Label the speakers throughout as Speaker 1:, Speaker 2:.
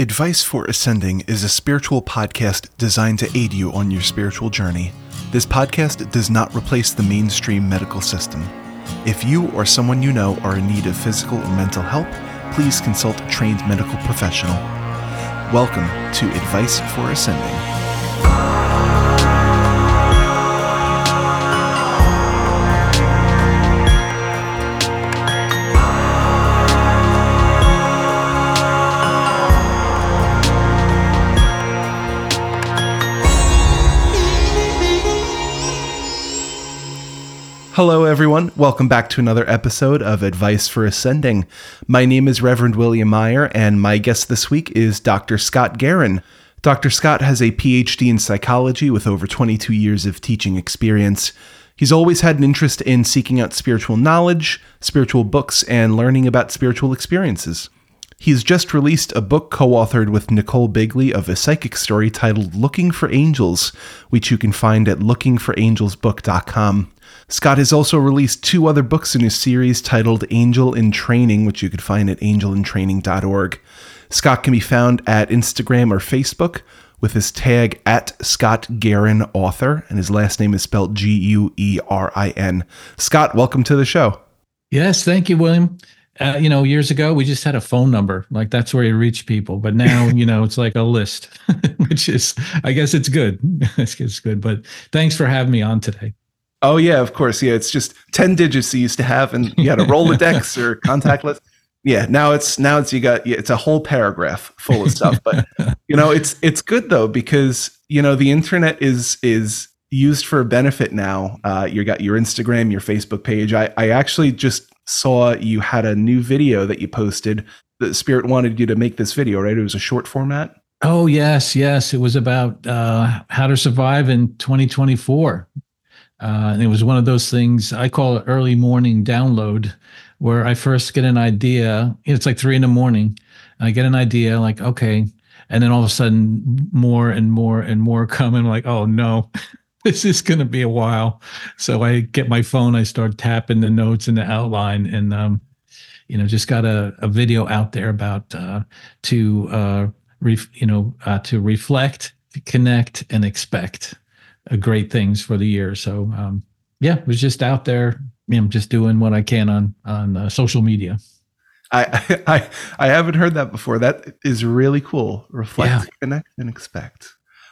Speaker 1: Advice for Ascending is a spiritual podcast designed to aid you on your spiritual journey. This podcast does not replace the mainstream medical system. If you or someone you know are in need of physical or mental help, please consult a trained medical professional. Welcome to Advice for Ascending. Hello, everyone. Welcome back to another episode of Advice for Ascending. My name is Reverend William Meyer, and my guest this week is Dr. Scott Guerin. Dr. Scott has a PhD in psychology with over 22 years of teaching experience. He's always had an interest in seeking out spiritual knowledge, spiritual books, and learning about spiritual experiences. He's just released a book co authored with Nichole Bigley of a psychic story titled Looking for Angels, which you can find at lookingforangelsbook.com. Scott has also released two other books in his series titled Angel in Training, which you could find at angelintraining.org. Scott can be found at Instagram or Facebook with his tag at Scott Guerin Author, and his last name is spelled G U E R I N. Scott, welcome to the show.
Speaker 2: Yes, thank you, William. Uh, you know, years ago we just had a phone number, like that's where you reach people. But now, you know, it's like a list, which is, I guess, it's good. it's, it's good. But thanks for having me on today.
Speaker 1: Oh yeah, of course. Yeah, it's just ten digits you used to have, and you had a Rolodex or contact list. Yeah, now it's now it's you got yeah, it's a whole paragraph full of stuff. But you know, it's it's good though because you know the internet is is used for a benefit now. Uh, you got your Instagram, your Facebook page. I I actually just saw you had a new video that you posted. The Spirit wanted you to make this video, right? It was a short format.
Speaker 2: Oh yes, yes. It was about uh, how to survive in 2024. Uh, and it was one of those things I call it early morning download, where I first get an idea. It's like three in the morning. I get an idea, like, okay. And then all of a sudden, more and more and more come. And I'm like, oh no, this is going to be a while. So I get my phone, I start tapping the notes and the outline, and, um, you know, just got a, a video out there about uh, to, uh, ref, you know, uh, to reflect, connect, and expect great things for the year. So um, yeah, was just out there, you know, just doing what I can on on uh, social media.
Speaker 1: I, I I haven't heard that before. That is really cool. Reflect, yeah. connect, and expect.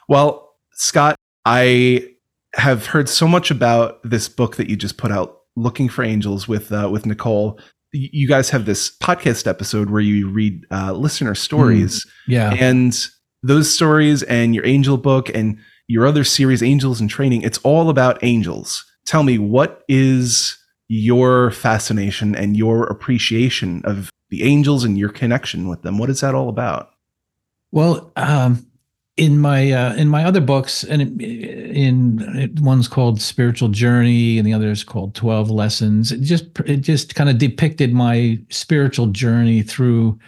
Speaker 1: Well, Scott, I have heard so much about this book that you just put out, "Looking for Angels" with uh, with Nichole. You guys have this podcast episode where you read uh, listener stories, mm,
Speaker 2: yeah,
Speaker 1: and those stories and your angel book and your other series, Angels in Training, it's all about angels. Tell me, what is your fascination and your appreciation of the angels and your connection with them? What is that all about?
Speaker 2: Well, um, in my uh, in my other books, and in, in one's called Spiritual Journey, and the other is called Twelve Lessons. It just it just kind of depicted my spiritual journey through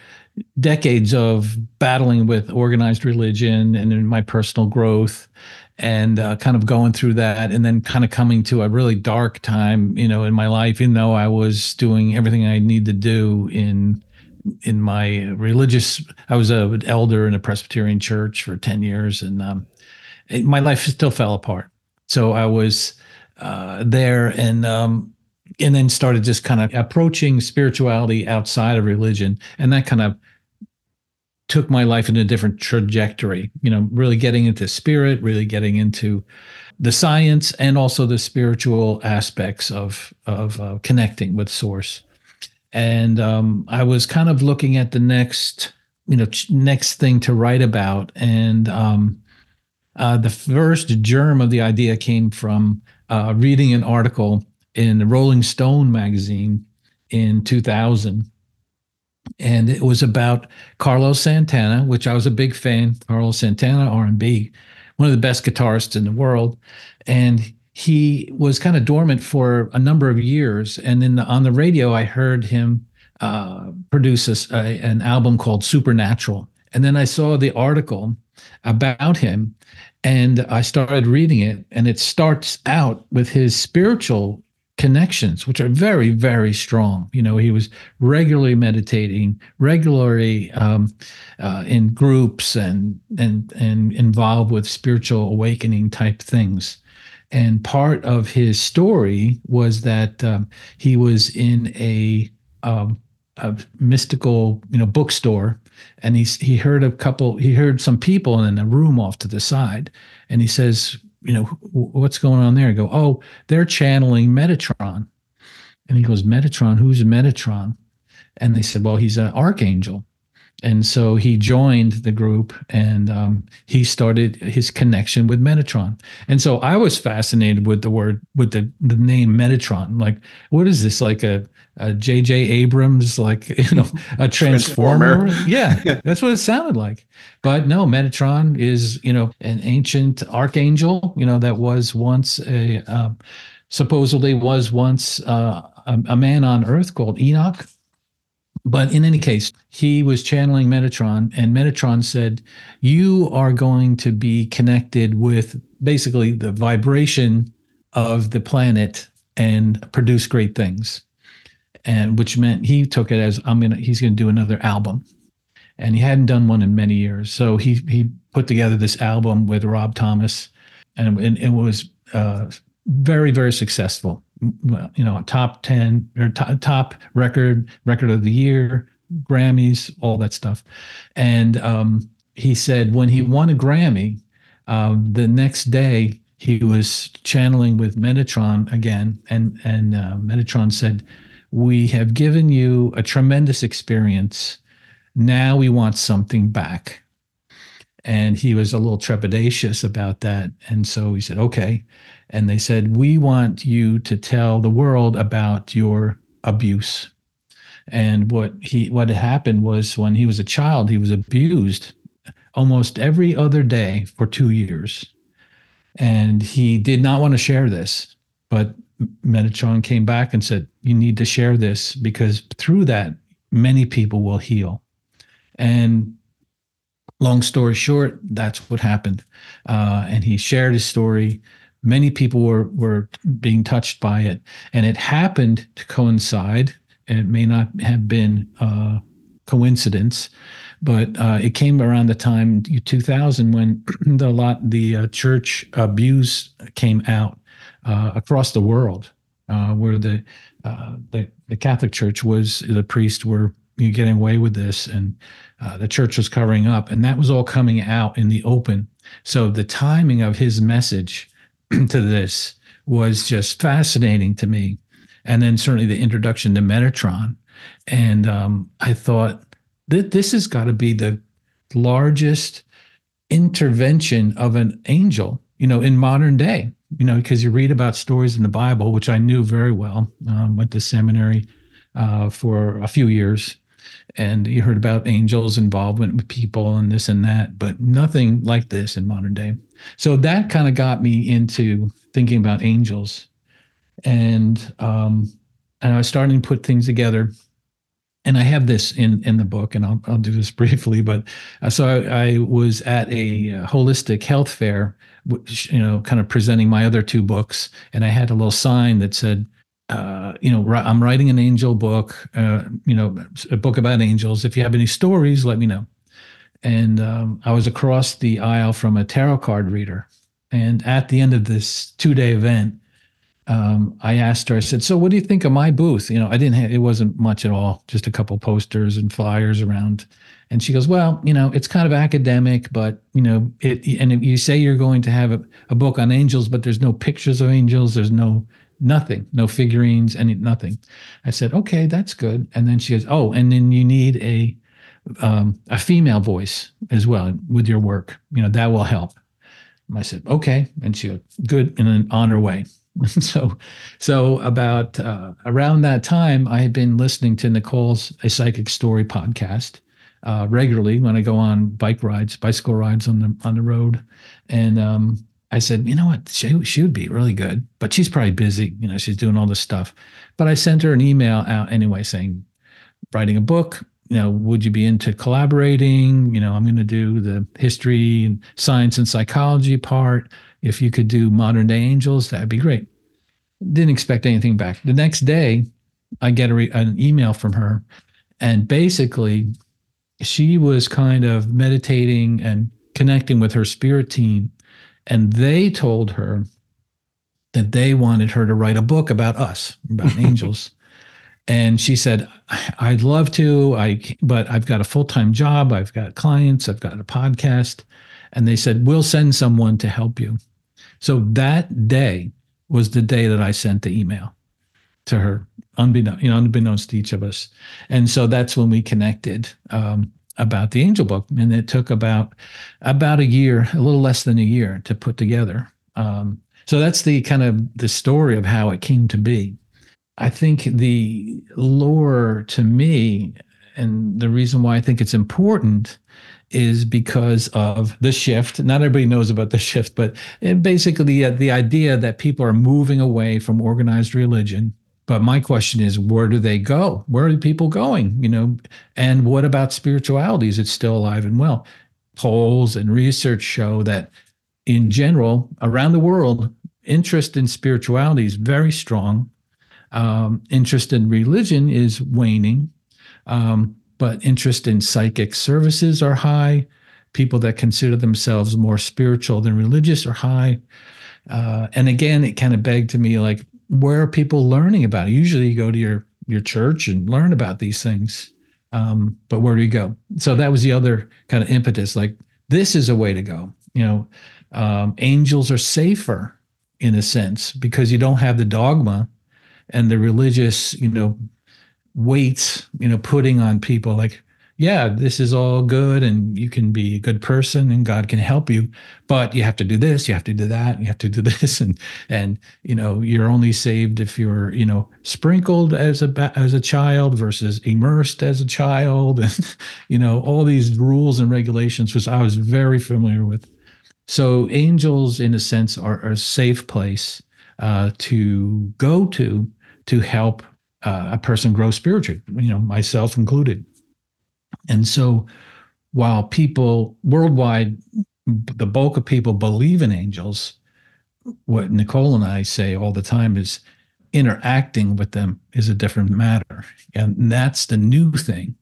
Speaker 2: decades of battling with organized religion and in my personal growth and uh, kind of going through that and then kind of coming to a really dark time you know in my life even though i was doing everything i need to do in in my religious i was a, an elder in a presbyterian church for 10 years and um, it, my life still fell apart. So i was uh, there and um, and then started just kind of approaching spirituality outside of religion and that kind of took my life in a different trajectory you know really getting into spirit really getting into the science and also the spiritual aspects of of uh, connecting with source. And um, i was kind of looking at the next you know next thing to write about. And um, uh, the first germ of the idea came from uh, reading an article in the rolling stone magazine in 2000 and it was about Carlos Santana, which I was a big fan. Carlos Santana, R&B, one of the best guitarists in the world, and he was kind of dormant for a number of years. And then on the radio, I heard him uh, produce a, a, an album called Supernatural, and then I saw the article about him, and I started reading it, and it starts out with his spiritual connections, which are very, very strong. You know, he was regularly meditating, regularly um, uh, in groups, and and and involved with spiritual awakening type things. And part of his story was that um, he was in a, um, a mystical, you know, bookstore, and he he heard a couple, he heard some people in a room off to the side, and he says, you know, what's going on there? I go, oh, they're channeling Metatron, and he goes, Metatron, who's Metatron? And they said, well, he's an archangel. And so he joined the group and um, he started his connection with Metatron. And so I was fascinated with the word, with the, the name Metatron. Like, what is this? Like a, a J.J. Abrams, like, you know, a transformer? transformer. Yeah, that's what it sounded like. But no, Metatron is, you know, an ancient archangel, you know, that was once a, um, supposedly was once uh, a, a man on earth called Enoch but in any case, he was channeling Metatron, and Metatron said, You are going to be connected with basically the vibration of the planet and produce great things. And which meant he took it as I'm gonna he's gonna do another album. And he hadn't done one in many years. So he he put together this album with Rob Thomas, and, and it was uh, very, very successful you know, top 10 or top, top record, record of the year, Grammys, all that stuff. And um, he said when he won a Grammy, um, the next day he was channeling with Metatron again, and and uh, Metatron said, "We have given you a tremendous experience. Now we want something back." And he was a little trepidatious about that, and so he said, "Okay." And they said, We want you to tell the world about your abuse. And what he what happened was when he was a child, he was abused almost every other day for two years. And he did not want to share this. But Metatron came back and said, You need to share this because through that, many people will heal. And long story short, that's what happened. Uh, and he shared his story many people were were being touched by it, and it happened to coincide. And it may not have been a coincidence, but uh, it came around the time 2000 when the lot the uh, church abuse came out uh, across the world, uh, where the, uh, the the Catholic Church was the priests were getting away with this, and uh, the church was covering up, and that was all coming out in the open. So the timing of his message to this was just fascinating to me. And then certainly the introduction to Metatron. And um, I thought that this has got to be the largest intervention of an angel, you know, in modern day, you know, because you read about stories in the Bible, which I knew very well, um, went to seminary uh, for a few years. And you heard about angels' involvement with people and this and that, but nothing like this in modern day. So that kind of got me into thinking about angels, and um, and I was starting to put things together. And I have this in in the book, and I'll I'll do this briefly. But uh, so I, I, was at a uh, holistic health fair, which, you know, kind of presenting my other two books, and I had a little sign that said. Uh, you know, I'm writing an angel book, uh, you know, a book about angels. If you have any stories, let me know and um, I was across the aisle from a tarot card reader. And at the end of this two day event, um, I asked her, I said, So what do you think of my booth? You know, I didn't have, it wasn't much at all, just a couple posters and flyers around. And she goes, Well, you know, it's kind of academic, but, you know, it, and if you say you're going to have a, a book on angels, but there's no pictures of angels, there's no, nothing, no figurines, any, nothing. I said, Okay, that's good. And then she goes, Oh, and then you need a, um, a female voice as well with your work. You know, that will help. And I said, okay. And she goes, good, and on her way. so, so about uh, around that time, I had been listening to Nichole's A Psychic Story podcast uh, regularly when I go on bike rides, bicycle rides on the on the road, and um, I said, you know what, she she would be really good, but she's probably busy. You know, she's doing all this stuff. But I sent her an email out anyway saying, writing a book, you know, would you be into collaborating? You know, I'm going to do the history and science and psychology part. If you could do modern day angels, that'd be great. Didn't expect anything back. The next day, I get a re- an email from her, and basically, she was kind of meditating and connecting with her spirit team, and they told her that they wanted her to write a book about us, about angels. And she said, "I'd love to, I but I've got a full time job, I've got clients, I've got a podcast." And they said, "We'll send someone to help you." So that day was the day that I sent the email to her, unbeknownst, you know, unbeknownst to each of us. And so that's when we connected um, about the Angel Book, and it took about about a year, a little less than a year, to put together. Um, so that's the kind of the story of how it came to be. I think the lore to me, and the reason why I think it's important is because of the shift. Not everybody knows about the shift, but basically uh, the idea that people are moving away from organized religion. But my question is, where do they go? Where are people going? You know, and what about spirituality? Is it still alive and well? Polls and research show that, in general, around the world, interest in spirituality is very strong. Um, interest in religion is waning. Um, but interest in psychic services are high. People that consider themselves more spiritual than religious are high. Uh, and again, it kind of begged to me like, where are people learning about it? Usually, you go to your your church and learn about these things, um, but where do you go? So that was the other kind of impetus. Like, this is a way to go. You know, um, angels are safer in a sense because you don't have the dogma and the religious, you know, weights, you know, putting on people like, yeah, this is all good and you can be a good person and God can help you, but you have to do this, you have to do that, you have to do this and and you know, you're only saved if you're, you know, sprinkled as a as a child versus immersed as a child and you know, all these rules and regulations which I was very familiar with. So angels in a sense are, are a safe place uh, to go to to help uh, a person grow spiritually, you know, myself included. And so while people worldwide, the bulk of people believe in angels, what Nichole and I say all the time is interacting with them is a different matter. And that's the new thing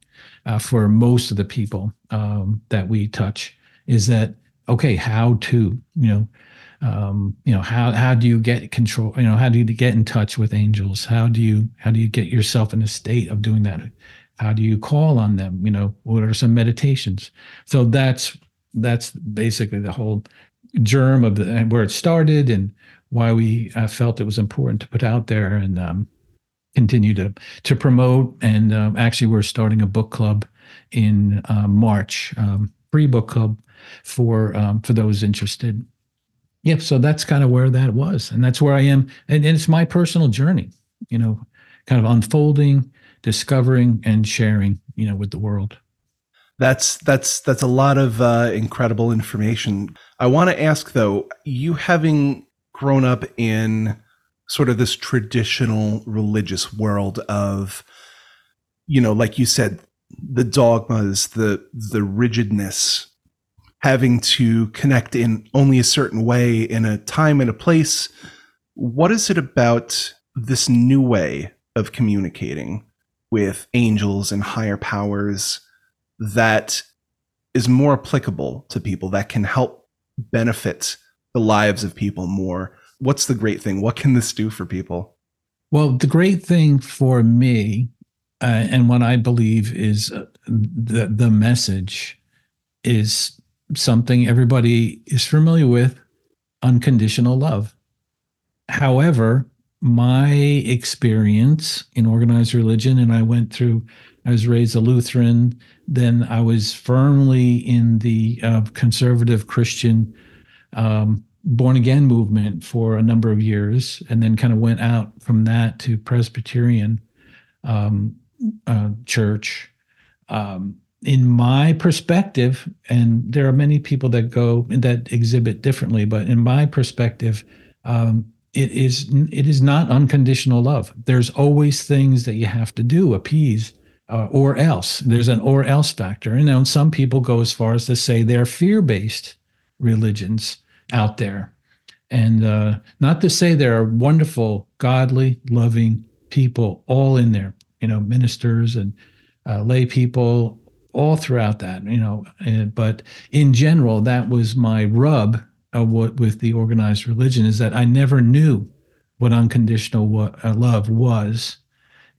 Speaker 2: uh, for most of the people um, that we touch is that, okay, how to, you know, um, you know how how do you get control you know how do you get in touch with angels how do you how do you get yourself in a state of doing that how do you call on them you know what are some meditations so that's that's basically the whole germ of the where it started and why we uh, felt it was important to put out there and um, continue to to promote and um, actually we're starting a book club in uh, march um, free book club for um, for those interested yeah, so that's kind of where that was. And that's where I am. And, and it's my personal journey, you know, kind of unfolding, discovering, and sharing, you know, with the world.
Speaker 1: That's that's that's a lot of uh, incredible information. I want to ask though, you having grown up in sort of this traditional religious world of, you know, like you said, the dogmas, the the rigidness having to connect in only a certain way in a time and a place. What is it about this new way of communicating with angels and higher powers that is more applicable to people that can help benefit the lives of people more? What's the great thing? What can this do for people?
Speaker 2: Well, the great thing for me, uh, and what I believe is uh, the the message, is something everybody is familiar with unconditional love. However, my experience in organized religion, and I went through, I was raised a Lutheran, then I was firmly in the uh, conservative Christian um, born again movement for a number of years, and then kind of went out from that to Presbyterian um, uh, church. Um, in my perspective, and there are many people that go that exhibit differently, but in my perspective, um, it is it is not unconditional love. There's always things that you have to do, appease, uh, or else. There's an or else factor. And some people go as far as to say they're fear based religions out there. And uh, not to say there are wonderful, godly, loving people all in there, you know, ministers and uh, lay people all throughout that, you know. And, but in general, that was my rub of what with the organized religion is that I never knew what unconditional uh, love was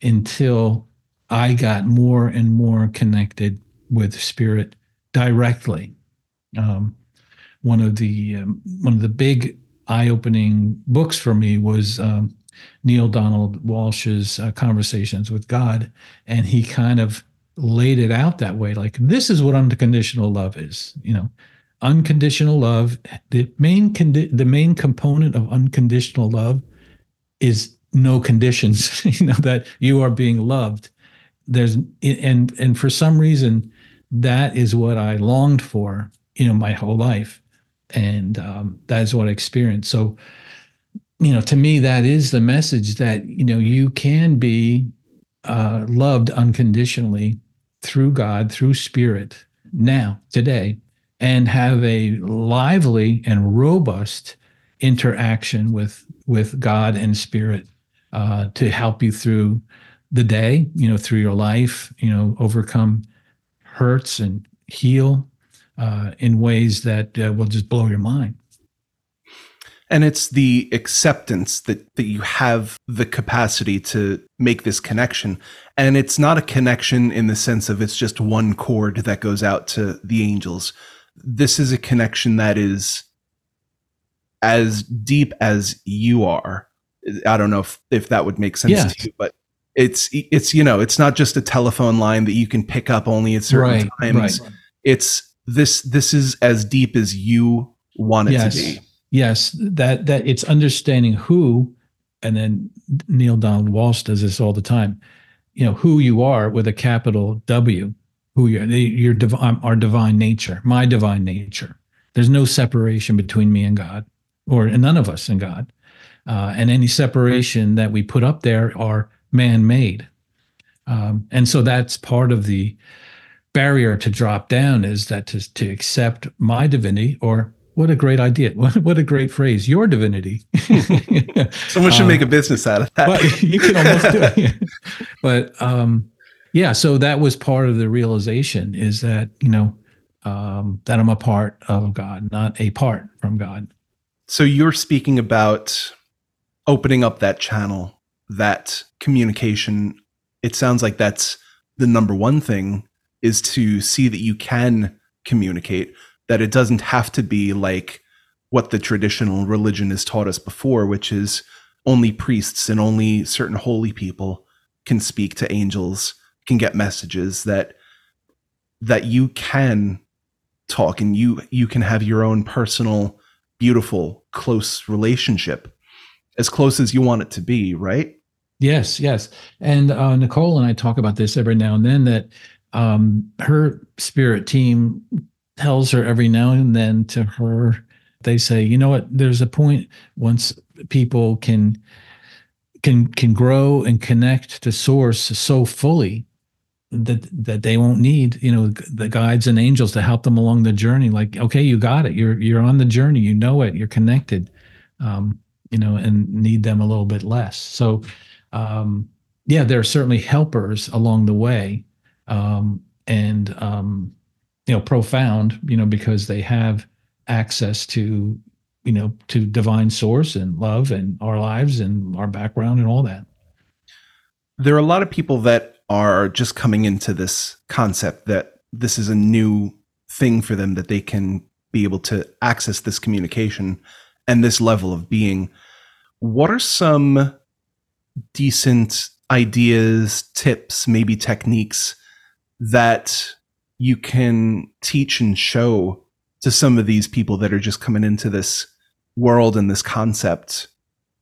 Speaker 2: until I got more and more connected with spirit directly. Um, one of the um, one of the big eye-opening books for me was um, Neale Donald Walsch's uh, Conversations with God, and he kind of laid it out that way. Like this is what unconditional love is. You know, unconditional love. The main condi- the main component of unconditional love is no conditions. you know that you are being loved. There's and and for some reason that is what I longed for. You know, my whole life, and um, that is what I experienced. So you know, to me, that is the message that, you know, you can be uh, loved unconditionally through God, through spirit now, today, and have a lively and robust interaction with with God and spirit uh, to help you through the day, you know, through your life, you know, overcome hurts and heal uh, in ways that uh, will just blow your mind.
Speaker 1: And it's the acceptance that that you have the capacity to make this connection. And it's not a connection in the sense of it's just one chord that goes out to the angels this is a connection that is as deep as you are i don't know if, if that would make sense to you but it's it's you know it's not just a telephone line that you can pick up only at certain right, times right. it's this this is as deep as you want it yes. to be
Speaker 2: yes, that that it's understanding who, and then Neale Donald Walsch does this all the time. You know who you are with a capital W, who you're, your divine, our divine nature, my divine nature. There's no separation between me and God, or none of us and God, uh, and any separation that we put up there are man-made, um, and so that's part of the barrier to drop down is that to, to accept my divinity or what a great idea. What, what a great phrase. Your divinity.
Speaker 1: Someone should make a um, business out of that.
Speaker 2: But you can almost do it. but um, yeah, so that was part of the realization is that, you know, um, that I'm a part of God, not a part from God.
Speaker 1: So you're speaking about opening up that channel, that communication. It sounds like that's the number one thing is to see that you can communicate that it doesn't have to be like what the traditional religion has taught us before, which is only priests and only certain holy people can speak to angels, can get messages that that you can talk and you you can have your own personal beautiful close relationship as close as you want it to be right?
Speaker 2: Yes yes. And uh, nichole and i talk about this every now and then that um, her spirit team tells her every now and then to her they say you know what? There's a point once people can can can grow and connect to source so fully that that they won't need you know the guides and angels to help them along the journey like okay you got it. You're you're on the journey. You know it. You're connected um you know and need them a little bit less. So um yeah there are certainly helpers along the way um and um you know profound you know because they have access to you know to divine source and love and our lives and our background and all that.
Speaker 1: There are a lot of people that are just coming into this concept that this is a new thing for them that they can be able to access this communication and this level of being. What are some decent ideas tips maybe techniques that you can teach and show to some of these people that are just coming into this world and this concept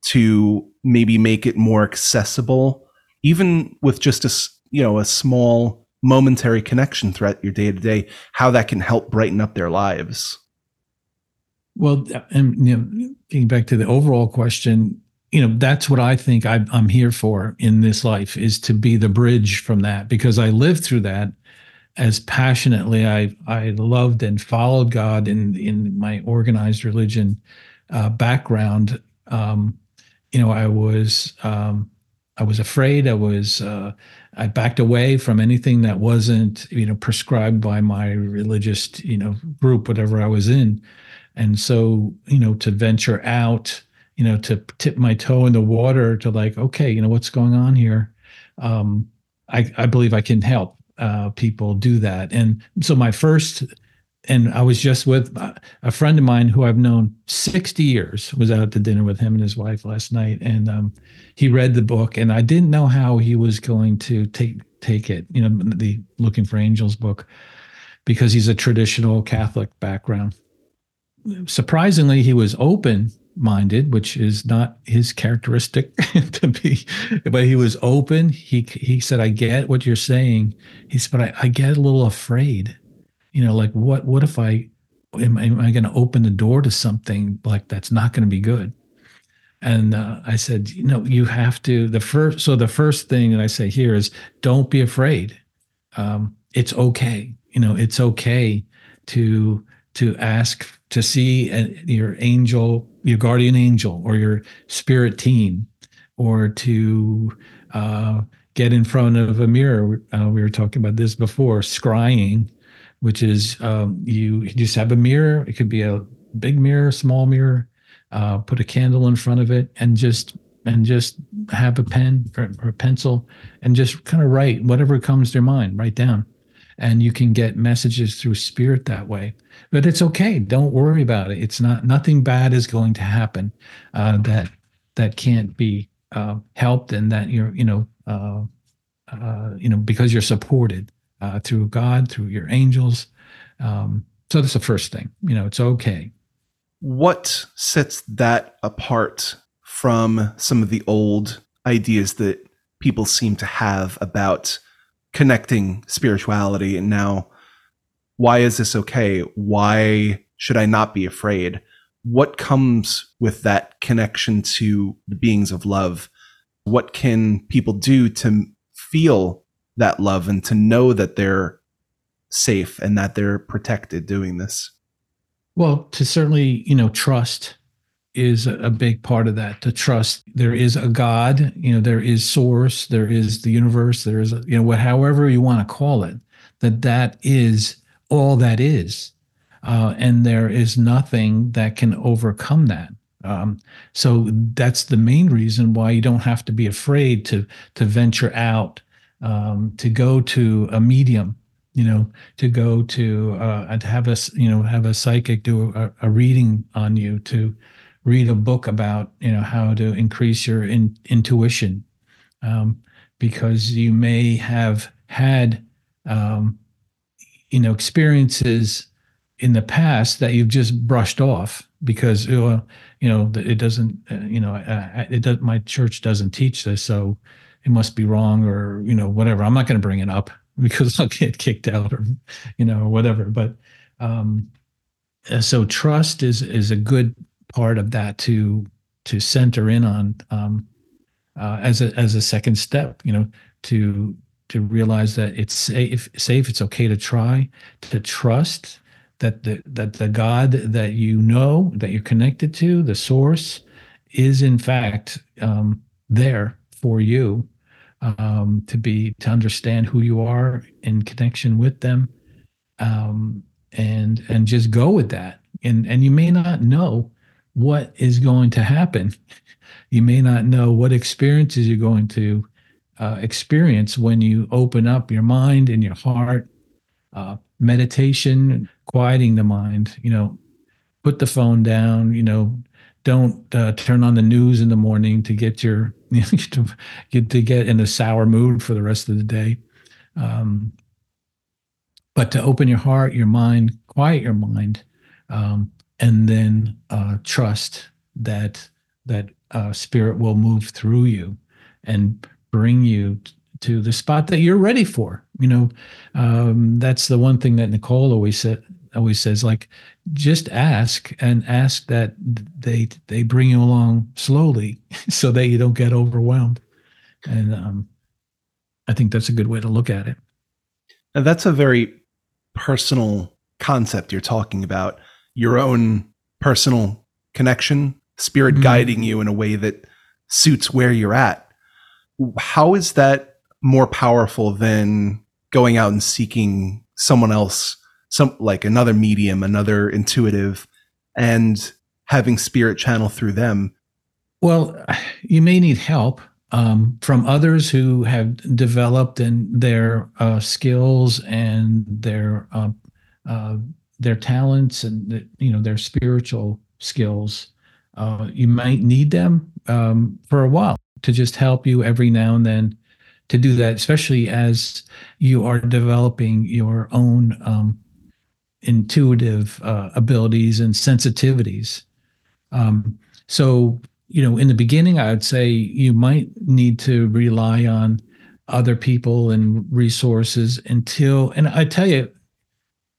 Speaker 1: to maybe make it more accessible even with just a you know a small momentary connection throughout your day to day how that can help brighten up their lives.
Speaker 2: Well and you know getting back to the overall question you know that's what i think I, i'm here for in this life is to be the bridge from that because i lived through that as passionately. I I loved and followed God in in my organized religion uh, background, um, you know, I was um, I was afraid. I was uh, I backed away from anything that wasn't you know prescribed by my religious you know group, whatever I was in, and so you know to venture out, you know, to tip my toe in the water to like, okay, you know, what's going on here? Um, I, I believe I can help uh, people do that. And so my first and I was just with a friend of mine who I've known 60 years. Was out to dinner with him and his wife last night, and um, he read the book, and I didn't know how he was going to take take it. You know, the Looking for Angels book, because he's a traditional Catholic background. Surprisingly, he was open minded, which is not his characteristic to be, but he was open. He he said, "I get what you're saying." He said, "But I, I get a little afraid." You know like what what if i am, am i going to open the door to something like that's not going to be good? And uh, i said you know you have to the first so the first thing that i say here is don't be afraid. Um, it's okay. You know it's okay to to ask to see a, your angel your guardian angel or your spirit team or to uh, get in front of a mirror. Uh, we were talking about this before scrying which is um, you just have a mirror. It could be a big mirror, small mirror. Uh, put a candle in front of it, and just and just have a pen or, or a pencil, and just kind of write whatever comes to your mind. Write down, and you can get messages through spirit that way. But it's okay. Don't worry about it. It's not nothing bad is going to happen uh, that that can't be uh, helped, and that you're you know uh, uh, you know because you're supported uh, through God, through your angels. Um, so that's the first thing. You know, it's okay.
Speaker 1: What sets that apart from some of the old ideas that people seem to have about connecting spirituality and now why is this okay? Why should I not be afraid? What comes with that connection to the beings of love? What can people do to feel that love and to know that they're safe and that they're protected doing this?
Speaker 2: Well, to certainly, you know, trust is a big part of that. To trust there is a God, you know, there is source, there is the universe, there is, you know, however you want to call it, that that is all that is. Uh, and there is nothing that can overcome that. Um, so that's the main reason why you don't have to be afraid to to venture out um, to go to a medium you know to go to uh, to have a you know have a psychic do a, a, reading on you to read a book about you know how to increase your in, intuition. Um, because you may have had um, you know experiences in the past that you've just brushed off because you know it doesn't uh, you know it does my church doesn't teach this so it must be wrong or you know whatever. I'm not going to bring it up because i'll get kicked out or you know whatever. But um uh, so trust is is a good part of that to to center in on um uh, as a as a second step you know to to realize that it's safe safe it's okay to try to trust that the that the god that you know that you're connected to the source is in fact um, there for you um, to be to understand who you are in connection with them um, and and just go with that. And and you may not know what is going to happen. You may not know what experiences you're going to uh, experience when you open up your mind and your heart uh, meditation quieting the mind you know put the phone down you know don't uh, turn on the news in the morning to get your to get to get in a sour mood for the rest of the day. Um, but to open your heart, your mind, quiet your mind, um, and then uh, trust that that uh, spirit will move through you and bring you to the spot that you're ready for. You know, um, that's the one thing that Nichole always said always says like just ask and ask that they they bring you along slowly so that you don't get overwhelmed and um, i think that's a good way to look at it
Speaker 1: now that's a very personal concept you're talking about your own personal connection, spirit
Speaker 2: Mhm.
Speaker 1: guiding you in a way that suits where you're at. How is that more powerful than going out and seeking someone else, some like another medium, another intuitive, and having spirit channel through them?
Speaker 2: Well, you may need help um, from others who have developed in their uh, skills and their uh, uh, their talents and you know their spiritual skills. Uh, you might need them um, for a while to just help you every now and then to do that, especially as you are developing your own um, intuitive uh, abilities and sensitivities. Um, so you know, in the beginning, I would say you might need to rely on other people and resources until, and I tell you,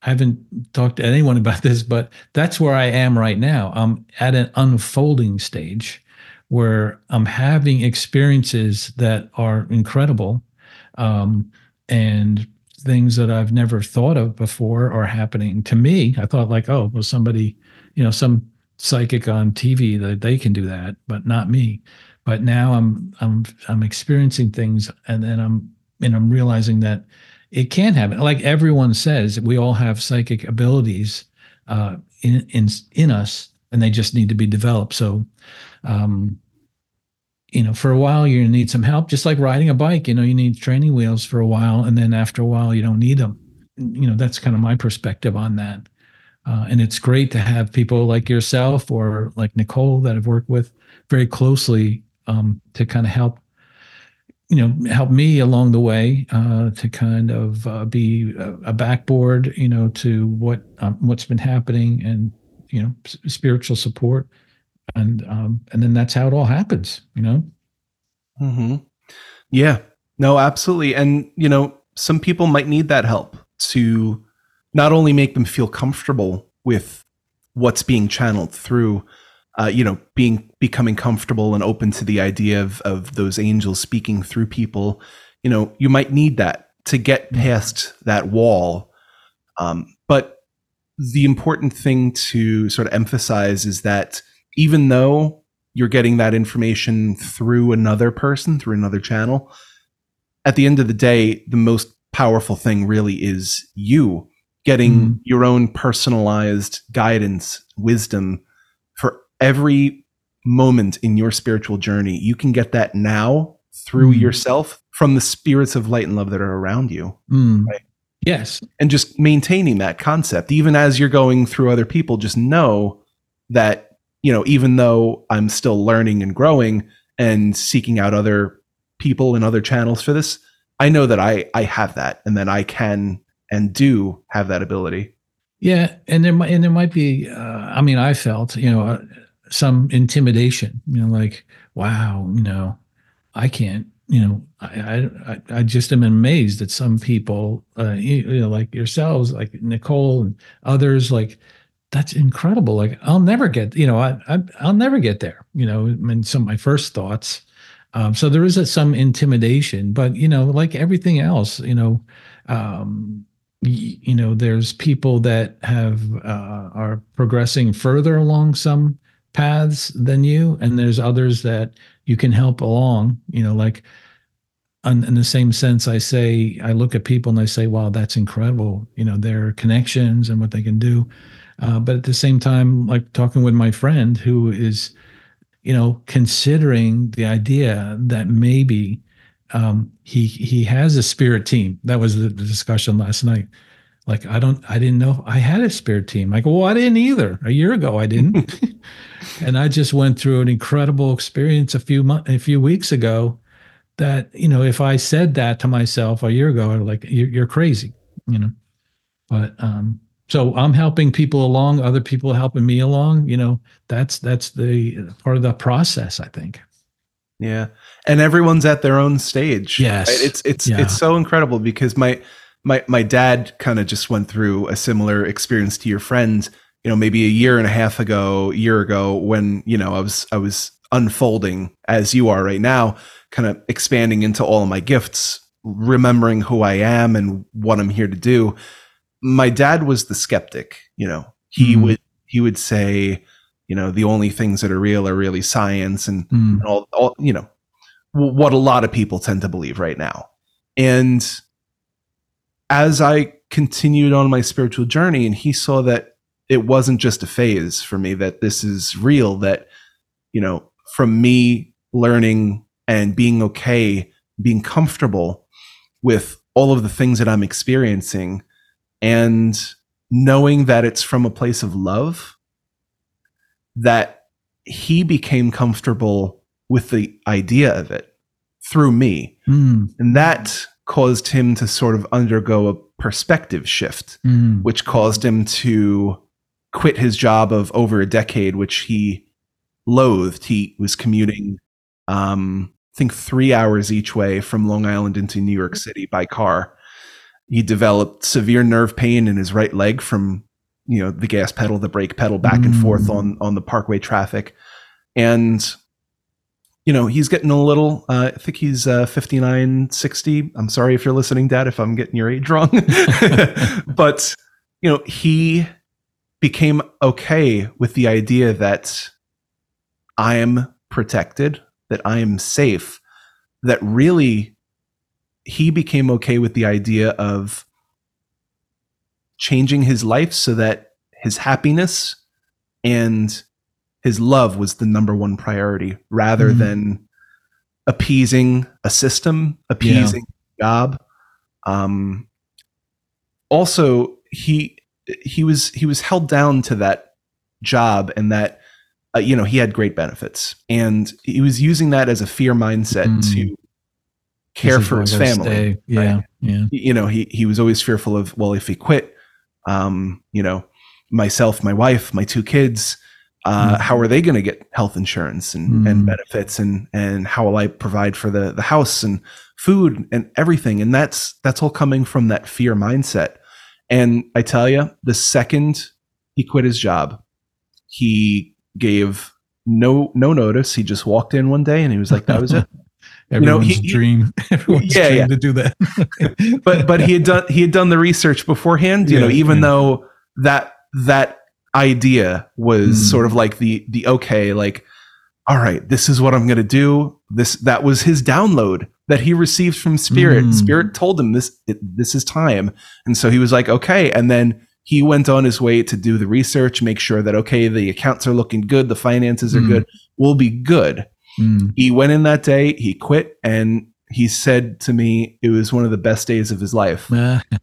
Speaker 2: I haven't talked to anyone about this, but that's where I am right now. I'm at an unfolding stage where I'm having experiences that are incredible um, and things that I've never thought of before are happening to me. I thought, like, oh, well, somebody, you know, some psychic on TV that they can do that, but not me. But now I'm I'm I'm experiencing things, and then I'm and I'm realizing that it can happen. Like everyone says, we all have psychic abilities uh, in in in us, and they just need to be developed. So, um, you know, for a while you need some help, just like riding a bike. You know, you need training wheels for a while, and then after a while you don't need them. You know, that's kind of my perspective on that. Uh, and it's great to have people like yourself or like Nichole that I've worked with very closely um, to kind of help, you know, help me along the way uh, to kind of uh, be a, a, backboard, you know, to what um, what's been happening and you know s- spiritual support, and um, and then that's how it all happens, you know.
Speaker 1: Mm-hmm. Yeah, no, absolutely. And, you know, some people might need that help to not only make them feel comfortable with what's being channeled through, uh, you know, being becoming comfortable and open to the idea of, of those angels speaking through people, you know, you might need that to get past that wall. Um, but the important thing to sort of emphasize is that even though you're getting that information through another person, through another channel, at the end of the day, the most powerful thing really is you getting
Speaker 2: Mhm.
Speaker 1: your own personalized guidance, wisdom for every moment in your spiritual journey. You can get that now through
Speaker 2: Mhm.
Speaker 1: yourself from the spirits of light and love that are around you
Speaker 2: Mm.
Speaker 1: Right.
Speaker 2: Yes.
Speaker 1: and just maintaining that concept even as you're going through other people just know that you know even though i'm still learning and growing and seeking out other people and other channels for this i know that i i have that and that i can and do have that ability
Speaker 2: Yeah, and there might and there might be. Uh, I mean, I felt you know uh, some intimidation. You know, like wow, you know, I can't. You know, I I I- just am amazed that some people. Uh, you, you know, like yourselves, like Nichole and others. Like that's incredible. Like I'll never get. You know, I, I I'll never get there. You know, mean, some of my first thoughts. Um, so there is a, some intimidation, but you know, like everything else, you know. Um, y- you know there's people that have uh, are progressing further along some paths than you and there's others that you can help along you know like in the same sense i say i look at people and i say wow that's incredible you know their connections and what they can do uh, but at the same time like talking with my friend who is you know considering the idea that maybe um, he he has a spirit team that was the, the discussion last night like I don't I didn't know I had a spirit team. Like, well, I didn't either. A year ago I didn't. and I just went through an incredible experience a few months a few weeks ago that, you know, if I said that to myself a year ago, I'd like you're, you're crazy, you know. But um so I'm helping people along, other people helping me along, you know. That's that's the part of the process, I think.
Speaker 1: Yeah. And everyone's at their own stage.
Speaker 2: Yes.
Speaker 1: right? It's it's
Speaker 2: Yeah.
Speaker 1: it's so incredible because my my my dad kind of just went through a similar experience to your friend, you know, maybe a year and a half ago, year ago when, you know, I was I was unfolding as you are right now, kind of expanding into all of my gifts, remembering who I am and what I'm here to do. My dad was the skeptic, you know. He
Speaker 2: Mhm.
Speaker 1: would he would say you know the only things that are real are really science and,
Speaker 2: Mm.
Speaker 1: and all, all you know what a lot of people tend to believe right now and as i continued on my spiritual journey and he saw that it wasn't just a phase for me that this is real that you know from me learning and being okay being comfortable with all of the things that i'm experiencing and knowing that it's from a place of love that he became comfortable with the idea of it through me
Speaker 2: Mm.
Speaker 1: and that caused him to sort of undergo a perspective shift
Speaker 2: Mm.
Speaker 1: which caused him to quit his job of over a decade, which he loathed. He was commuting, um, I think, three hours each way from Long Island into New York City by car. He developed severe nerve pain in his right leg from, you know, the gas pedal, the brake pedal, back and forth
Speaker 2: Mm.
Speaker 1: on on the Parkway traffic, and you know he's getting a little. Uh, I think he's uh, 59, 60. I'm sorry if you're listening, Dad, if I'm getting your age wrong, but you know he became okay with the idea that I am protected, that I am safe, that really he became okay with the idea of changing his life so that his happiness and his love was the number one priority rather
Speaker 2: Mhm.
Speaker 1: than appeasing a system, appeasing a job. Um, also, he he was he was held down to that job and that uh, you know he had great benefits and he was using that as a fear mindset
Speaker 2: Mm.
Speaker 1: to care for his family
Speaker 2: stay. Yeah.
Speaker 1: right?
Speaker 2: Yeah.
Speaker 1: you know he he was always fearful of well if he quit um you know myself my wife my two kids uh
Speaker 2: Mm.
Speaker 1: how are they going to get health insurance and and
Speaker 2: Mm.
Speaker 1: benefits and and how will i provide for the the house and food and everything and that's that's all coming from that fear mindset and i tell you the second he quit his job he gave no no notice he just walked in one day and he was like that was it know,
Speaker 2: Everyone's
Speaker 1: he- he-
Speaker 2: dream. Everyone's
Speaker 1: Yeah,
Speaker 2: dream
Speaker 1: yeah.
Speaker 2: to do that.
Speaker 1: but but he had done he had done the research beforehand you
Speaker 2: Yeah,
Speaker 1: know even
Speaker 2: yeah.
Speaker 1: though that that idea was
Speaker 2: Mm.
Speaker 1: sort of like the the okay like all right this is what i'm going to do this that was his download that he received from spirit
Speaker 2: Mm.
Speaker 1: spirit told him this it, this is time and so he was like okay and then he went on his way to do the research make sure that okay the accounts are looking good the finances are
Speaker 2: Mm.
Speaker 1: good we'll be good
Speaker 2: Mm.
Speaker 1: he went in that day he quit and he said to me it was one of the best days of his life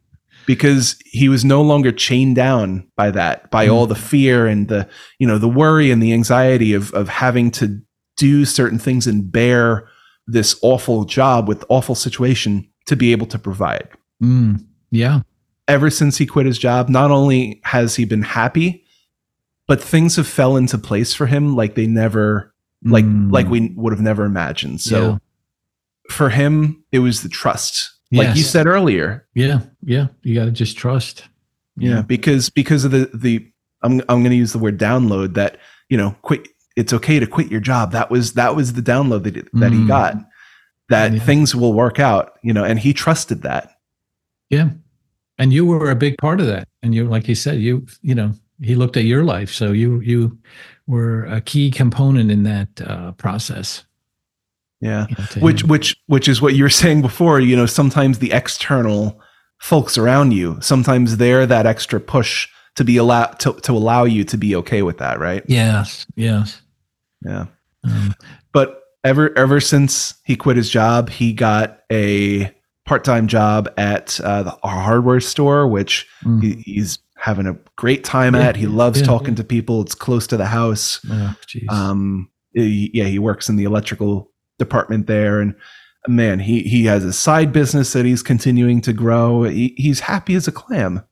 Speaker 1: because he was no longer chained down by that by all the fear and the you know the worry and the anxiety of of having to do certain things and bear this awful job with awful situation to be able to provide
Speaker 2: mm. Yeah.
Speaker 1: ever since he quit his job not only has he been happy but things have fell into place for him like they never like
Speaker 2: Mm.
Speaker 1: like we would have never imagined so
Speaker 2: Yeah.
Speaker 1: for him it was the trust like you said earlier
Speaker 2: Yeah. Yeah. You got to just trust.
Speaker 1: yeah, because because of the the i'm i'm going to use the word download that you know quit it's okay to quit your job that was that was the download that that he
Speaker 2: Mm.
Speaker 1: got that
Speaker 2: Yeah.
Speaker 1: things will work out you know and he trusted that
Speaker 2: Yeah. And you were a big part of that. And you, like you said, you, you know, he looked at your life. So you, you were a key component in that uh, process.
Speaker 1: yeah
Speaker 2: you know,
Speaker 1: which which which is what you were saying before you know sometimes the external folks around you sometimes they're that extra push to be allowed to, to allow you to be okay with that right
Speaker 2: yes. Yes.
Speaker 1: yeah
Speaker 2: Um,
Speaker 1: but ever ever since he quit his job he got a part-time job at uh, the hardware store which
Speaker 2: mm.
Speaker 1: he, he's having a great time
Speaker 2: Yeah,
Speaker 1: at. He loves
Speaker 2: yeah,
Speaker 1: talking
Speaker 2: yeah.
Speaker 1: to people. It's close to the house.
Speaker 2: Oh,
Speaker 1: um he- yeah he works in the electrical department there. And man he he has a side business that he's continuing to grow. He, he's happy as a clam.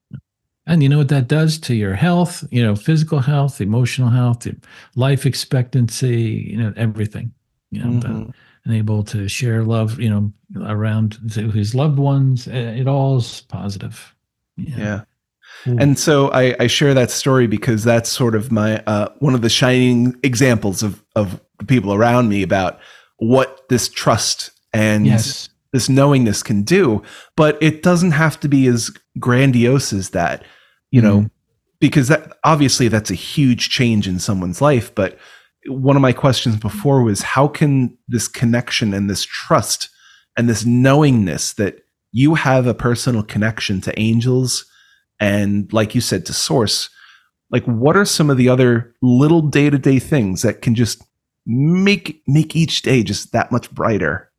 Speaker 2: And you know what that does to your health, you know, physical health, emotional health, life expectancy, you know, everything. You know,
Speaker 1: Mhm.
Speaker 2: and able to share love, you know, around to his loved ones. It all's positive.
Speaker 1: yeah
Speaker 2: Cool.
Speaker 1: and so I, I share that story because that's sort of my uh, one of the shining examples of of the people around me about what this trust and
Speaker 2: yes.
Speaker 1: this knowingness can do but it doesn't have to be as grandiose as that you know
Speaker 2: Mhm.
Speaker 1: because that obviously that's a huge change in someone's life but one of my questions before was how can this connection and this trust and this knowingness that you have a personal connection to angels and like you said to source like what are some of the other little day-to-day things that can just make make each day just that much brighter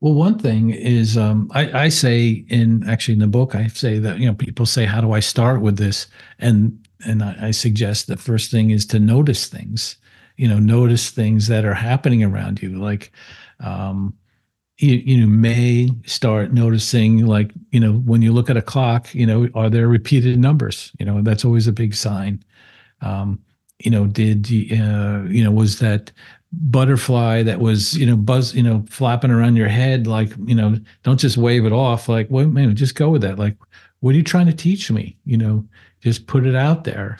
Speaker 2: well, one thing is, um, I, I, say in actually in the book, I say that you know people say, "How do I start with this?" and and I, I suggest the first thing is to notice things. You know, notice things that are happening around you. Like, um, you you may start noticing, like you know, when you look at a clock, you know, are there repeated numbers? You know, that's always a big sign. Um, you know, did uh, you know was that butterfly that was you know buzz you know flapping around your head like you know don't just wave it off like wait man just go with that like what are you trying to teach me you know just put it out there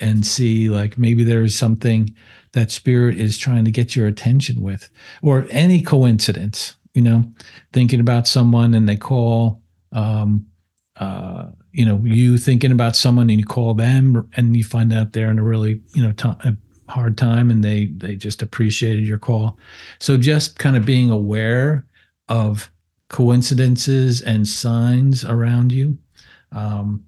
Speaker 2: and see like maybe there is something that spirit is trying to get your attention with or any coincidence you know thinking about someone and they call um uh you know you thinking about someone and you call them and you find out they're in a really you know hard time and they they just appreciated your call. So just kind of being aware of coincidences and signs around you um,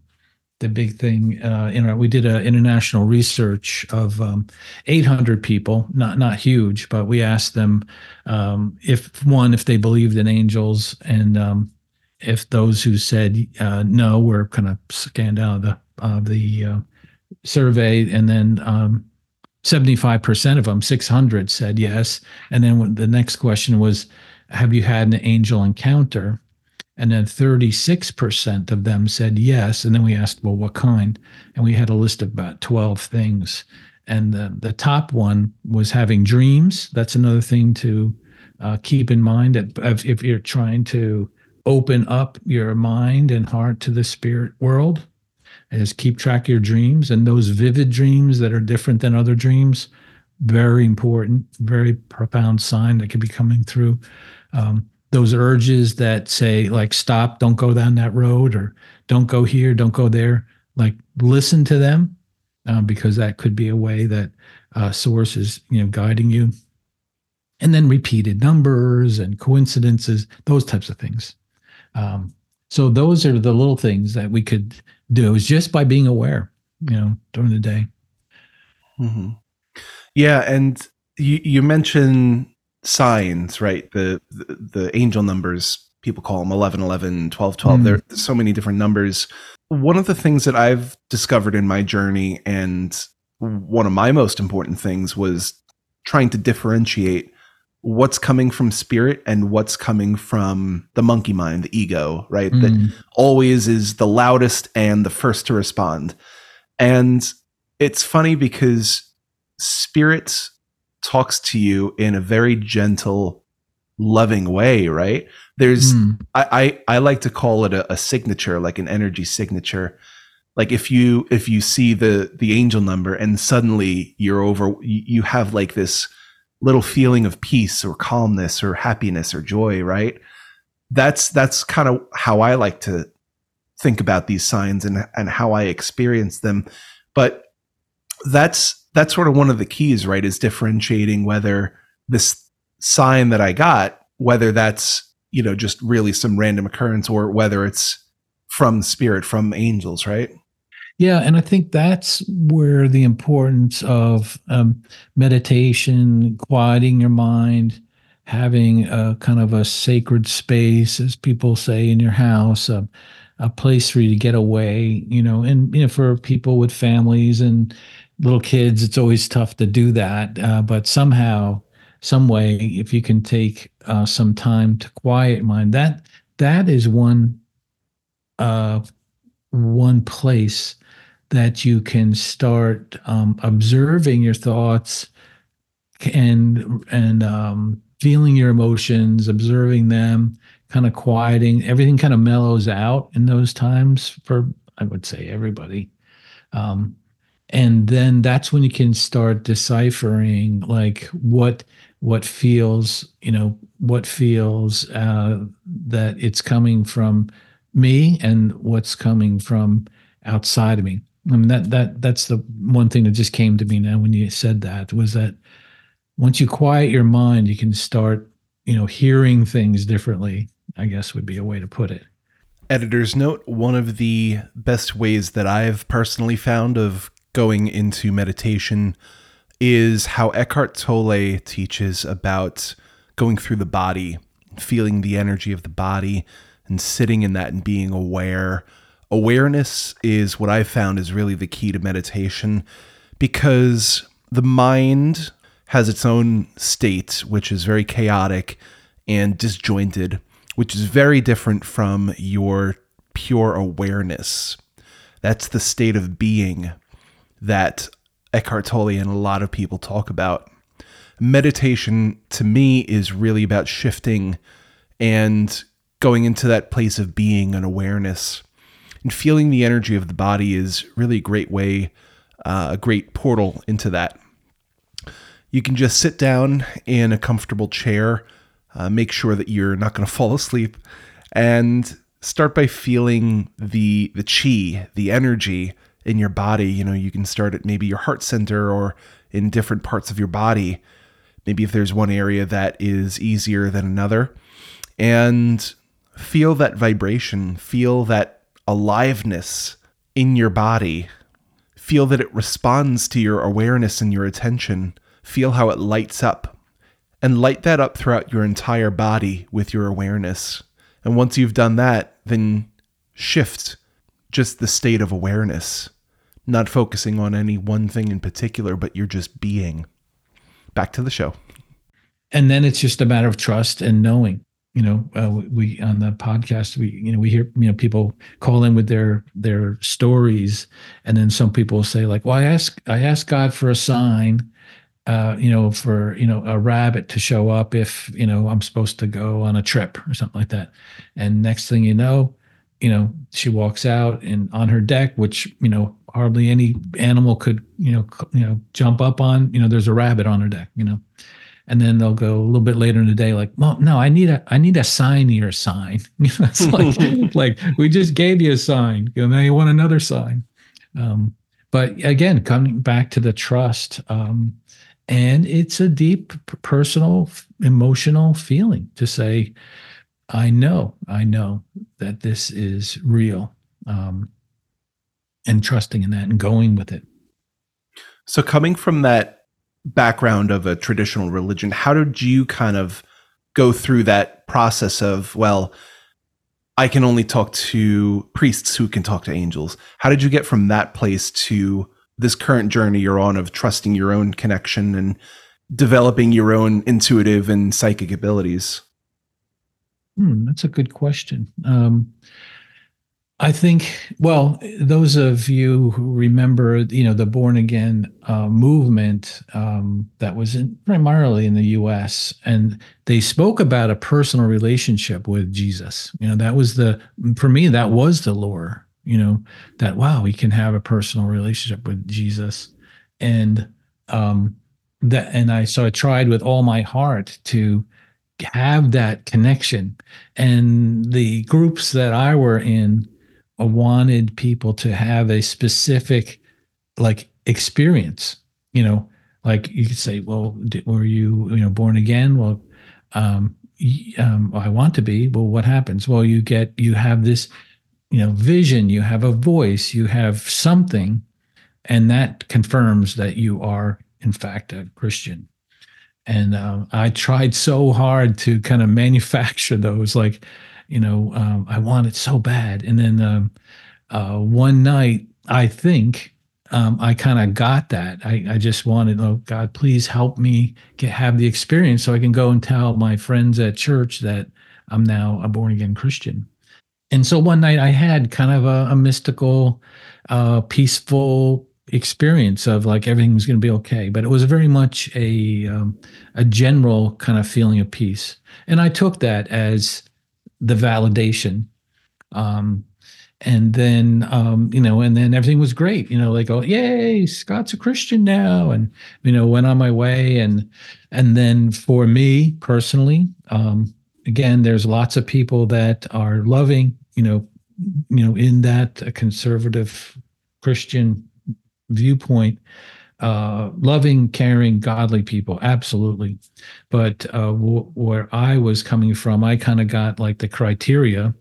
Speaker 2: the big thing uh, you know we did an international research of um, 800 people not not huge but we asked them um, if one if they believed in angels and um, if those who said uh, no were kind of scanned out of the uh, the survey and then um, 75% of them, 600 said yes. And then the next question was, have you had an angel encounter? And then 36% of them said yes. And then we asked, well, what kind? And we had a list of about 12 things. And the, the top one was having dreams. That's another thing to uh, keep in mind if, if you're trying to open up your mind and heart to the spirit world is keep track of your dreams and those vivid dreams that are different than other dreams very important very profound sign that could be coming through um, those urges that say like stop don't go down that road or don't go here don't go there like listen to them uh, because that could be a way that uh, source is you know guiding you and then repeated numbers and coincidences those types of things um, so those are the little things that we could do is just by being aware, you know, during the day.
Speaker 1: Mm-hmm. Yeah, and you you mentioned signs, right? The, the, the angel numbers people call them 11 11 12 12 mm. there's so many different numbers one of the things that i've discovered in my journey and one of my most important things was trying to differentiate what's coming from spirit and what's coming from the monkey mind, the ego, right? Mm. That always is the loudest and the first to respond. And it's funny because spirit talks to you in a very gentle, loving way, right? There's mm. I, I, I like to call it a, a signature, like an energy signature. Like if you if you see the the angel number and suddenly you're over you have like this little feeling of peace or calmness or happiness or joy, right? That's that's kind of how I like to think about these signs and and how I experience them. But that's that's sort of one of the keys, right? Is differentiating whether this sign that I got, whether that's you know just really some random occurrence or whether it's from spirit, from angels, right?
Speaker 2: Yeah, and I think that's where the importance of um, meditation, quieting your mind, having a kind of a sacred space, as people say, in your house, a, a place for you to get away. You know, and you know, for people with families and little kids, it's always tough to do that. Uh, but somehow, some way, if you can take uh, some time to quiet mind, that that is one uh, one place that you can start um, observing your thoughts and and um, feeling your emotions, observing them, kind of quieting. Everything kind of mellows out in those times for I would say everybody. Um, and then that's when you can start deciphering like what what feels you know what feels uh, that it's coming from me and what's coming from outside of me I mean that that that's the one thing that just came to me now when you said that was that once you quiet your mind, you can start, you know, hearing things differently. I guess would be a way to put it.
Speaker 1: Editor's note one of the best ways that I've personally found of going into meditation is how Eckhart Tolle teaches about going through the body, feeling the energy of the body, and sitting in that and being aware. Awareness is what I've found is really the key to meditation because the mind has its own state, which is very chaotic and disjointed, which is very different from your pure awareness. That's the state of being that Eckhart Tolle and a lot of people talk about. Meditation to me is really about shifting and going into that place of being and awareness. And feeling the energy of the body is really a great way, uh, a great portal into that. You can just sit down in a comfortable chair, uh, make sure that you're not going to fall asleep, and start by feeling the the chi, the energy in your body. You know, you can start at maybe your heart center or in different parts of your body. Maybe if there's one area that is easier than another. And feel that vibration, feel that aliveness in your body. Feel that it responds to your awareness and your attention. Feel how it lights up. And light that up throughout your entire body with your awareness. And once you've done that, then shift just the state of awareness, not focusing on any one thing in particular, but you're just being. Back to the show.
Speaker 2: And then it's just a matter of trust and knowing. You know, uh, we on the podcast, we you know we hear you know people call in with their their stories, and then some people say like, "Well, I ask I asked God for a sign, uh, you know, for you know a rabbit to show up if you know I'm supposed to go on a trip or something like that. And next thing you know, you know, she walks out and on her deck, which you know hardly any animal could you know you know jump up on. You know, there's a rabbit on her deck. You know, and then they'll go a little bit later in the day, like, well, no, I need a I need a sign your sign. it's like like we just gave you a sign. You know, now you want another sign. Um, but again, coming back to the trust. Um, and it's a deep personal emotional feeling to say i know i know that this is real um, and trusting in that and going with it
Speaker 1: so coming from that background of a traditional religion how did you kind of go through that process of well i can only talk to priests who can talk to angels how did you get from that place to this current journey you're on of trusting your own connection and developing your own intuitive and psychic abilities?
Speaker 2: Hmm, that's a good question. Um, I think, well, those of you who remember, you know, the born again uh, movement um, that was in, primarily in the U.S. and they spoke about a personal relationship with Jesus. You know, that was the for me that was the lure you know that wow we can have a personal relationship with jesus and um that and i so i tried with all my heart to have that connection. And the groups that i were in uh, wanted people to have a specific like experience you know? Like you could say well were you you know born again? Well um, um i want to be. Well what happens? Well you get you have this you know vision you have a voice you have something and that confirms that you are in fact a christian and uh, i tried so hard to kind of manufacture those like you know um, i want it so bad. And then um, uh, one night i think um, i kind of got that. I, I just wanted oh god please help me get have the experience so i can go and tell my friends at church that i'm now a born again christian. And so one night I had kind of a, a mystical, uh, peaceful experience of like everything was going to be okay. But it was very much a um, a general kind of feeling of peace, and I took that as the validation. Um, and then um, you know, and then everything was great. You know, like oh, yay, Scott's a Christian now, and you know, went on my way. And and then for me personally, um, again, there's lots of people that are loving you know, you know, in that conservative Christian viewpoint, uh, loving, caring, godly people, absolutely. But uh, where I was coming from, I kind of got like the criteria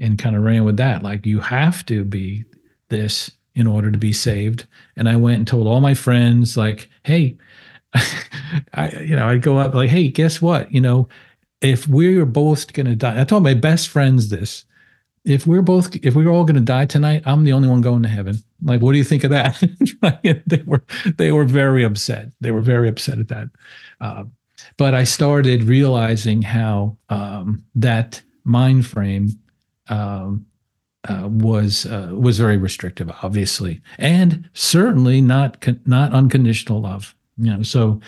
Speaker 2: and kind of ran with that. Like you have to be this in order to be saved. And I went and told all my friends, like, hey, I, you know, I'd go up like, hey, guess what? You know, if we're both going to die, I told my best friends this. If we're both, if we're all going to die tonight, I'm the only one going to heaven. Like, what do you think of that? they were, they were very upset. They were very upset at that. Uh, but I started realizing how um, that mind frame um, uh, was uh, was very restrictive, obviously, and certainly not con- not unconditional love you know so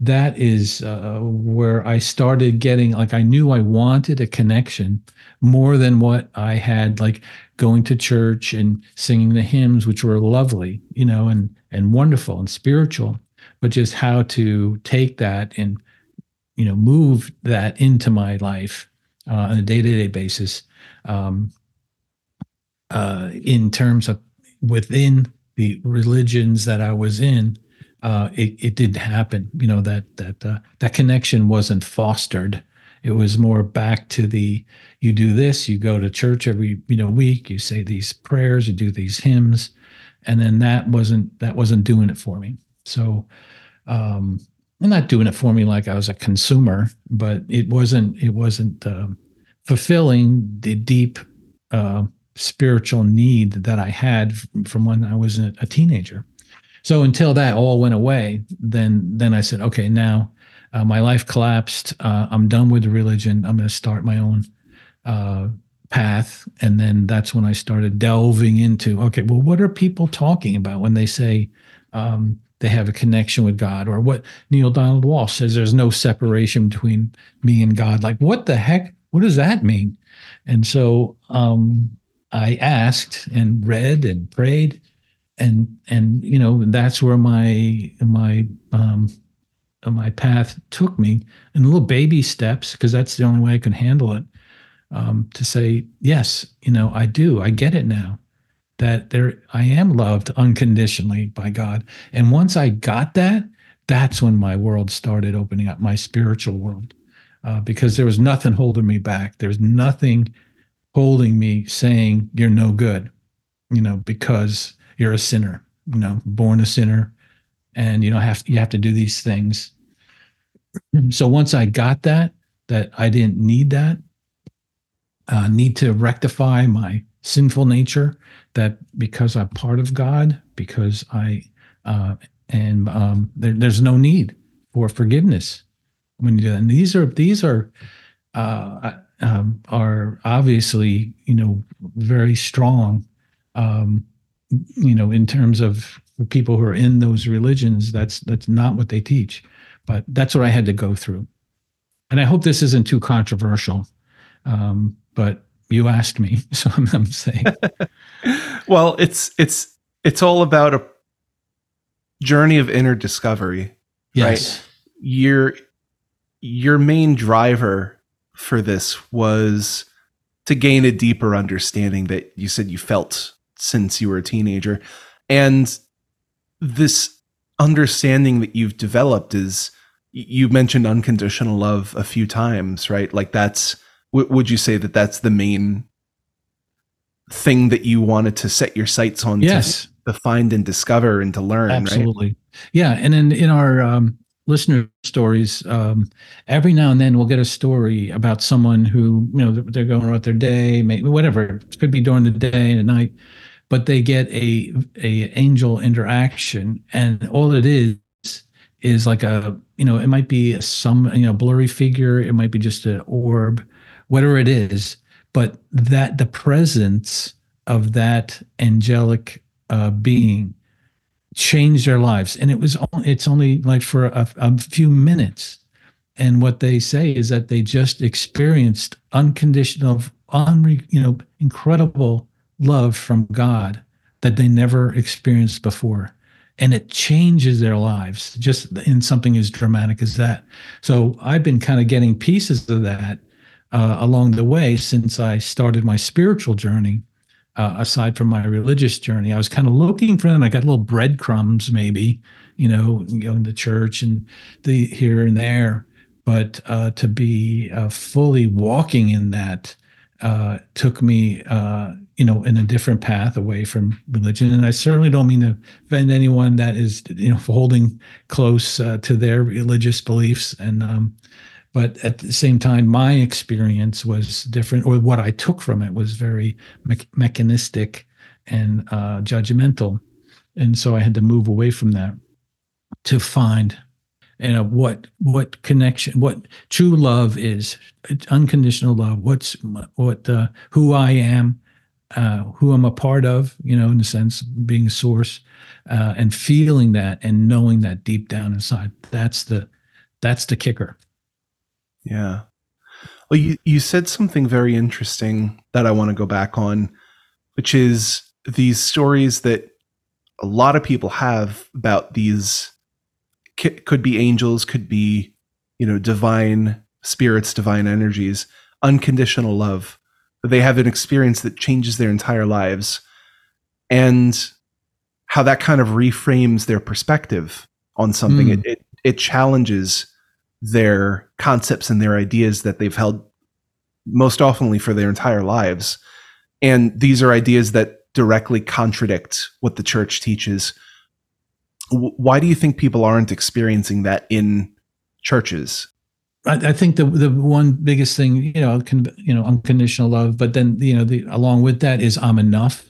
Speaker 2: that is uh, where i started getting like i knew i wanted a connection more than what i had like going to church and singing the hymns which were lovely you know and and wonderful and spiritual but just how to take that and you know move that into my life uh, on a day-to-day basis um, uh, in terms of within the religions that i was in uh, it, it didn't happen. You know that that uh, that connection wasn't fostered. It was more back to the you do this, you go to church every you know week, you say these prayers, you do these hymns, and then that wasn't that wasn't doing it for me. So, um, I'm not doing it for me like I was a consumer, but it wasn't it wasn't uh, fulfilling the deep uh, spiritual need that I had from when I was a, a teenager. So until that all went away, then then I said, okay, now uh, my life collapsed. Uh, I'm done with religion. I'm going to start my own uh, path. And then that's when I started delving into, okay, well, what are people talking about when they say um, they have a connection with God, or what Neale Donald Walsch says there's no separation between me and God. Like, what the heck? What does that mean? And so um, I asked and read and prayed and and you know that's where my my um my path took me in little baby steps because that's the only way I could handle it. Um, to say yes, you know, I do, I get it now that there I am loved unconditionally by God. And once I got that, that's when my world started opening up, my spiritual world, uh, because there was nothing holding me back. There's nothing holding me saying you're no good, you know, because you're a sinner, you know, born a sinner, and you know have you have to do these things. So once I got that, that I didn't need that, uh, need to rectify my sinful nature. That because I'm part of God, because I uh, and um, there, there's no need for forgiveness when you do that. And these are these are uh, um, are obviously you know very strong um, you know, in terms of people who are in those religions, that's that's not what they teach. But that's what I had to go through. And I hope this isn't too controversial. Um, but you asked me, so I'm, I'm saying.
Speaker 1: well, it's it's it's all about a journey of inner discovery.
Speaker 2: Yes.
Speaker 1: Right? Your your main driver for this was to gain a deeper understanding that you said you felt since you were a teenager. And this understanding that you've developed is you mentioned unconditional love a few times, right? Like that's would you say that that's the main thing that you wanted to set your sights on
Speaker 2: yes.
Speaker 1: to, to find and discover and to learn,
Speaker 2: Absolutely.
Speaker 1: Right?
Speaker 2: Yeah, and in in our um listener stories um, every now and then we'll get a story about someone who you know they're going about their day maybe whatever it could be during the day and at night but they get a a angel interaction, and all it is is like a you know it might be some you know blurry figure, it might be just an orb, whatever it is, but that the presence of that angelic uh, being changed their lives, and it was only, it's only like for a, a few minutes. And what they say is that they just experienced unconditional, unre, you know, incredible love from God that they never experienced before. And it changes their lives just in something as dramatic as that. So I've been kind of getting pieces of that uh, along the way since I started my spiritual journey. uh, aside from my religious journey. I was kind of looking for them. I got little breadcrumbs, maybe, you know, going to church and the here and there. But uh, to be uh, fully walking in that uh, took me, uh, you know, in a different path away from religion. And I certainly don't mean to offend anyone that is, you know, holding close uh, to their religious beliefs. And um, but at the same time, my experience was different, or what I took from it was very me- mechanistic and uh, judgmental, and so I had to move away from that to find, you know, what what connection, what true love is, unconditional love. What's what uh, who I am, uh, who I'm a part of, you know, in a sense, being a source, uh, and feeling that and knowing that deep down inside. That's the that's the kicker.
Speaker 1: Yeah. Well, you, you said something very interesting that I want to go back on, which is these stories that a lot of people have about these could be angels, could be, you know, divine spirits, divine energies, unconditional love. They have an experience that changes their entire lives. And how that kind of reframes their perspective on something. Mm. It, it, it challenges their concepts and their ideas that they've held most oftenly for their entire lives. And these are ideas that directly contradict what the church teaches. Why do you think people aren't experiencing that in churches?
Speaker 2: I, I think the the one biggest thing, you know, con, you know, unconditional love, but then you know, the along with that is I'm enough.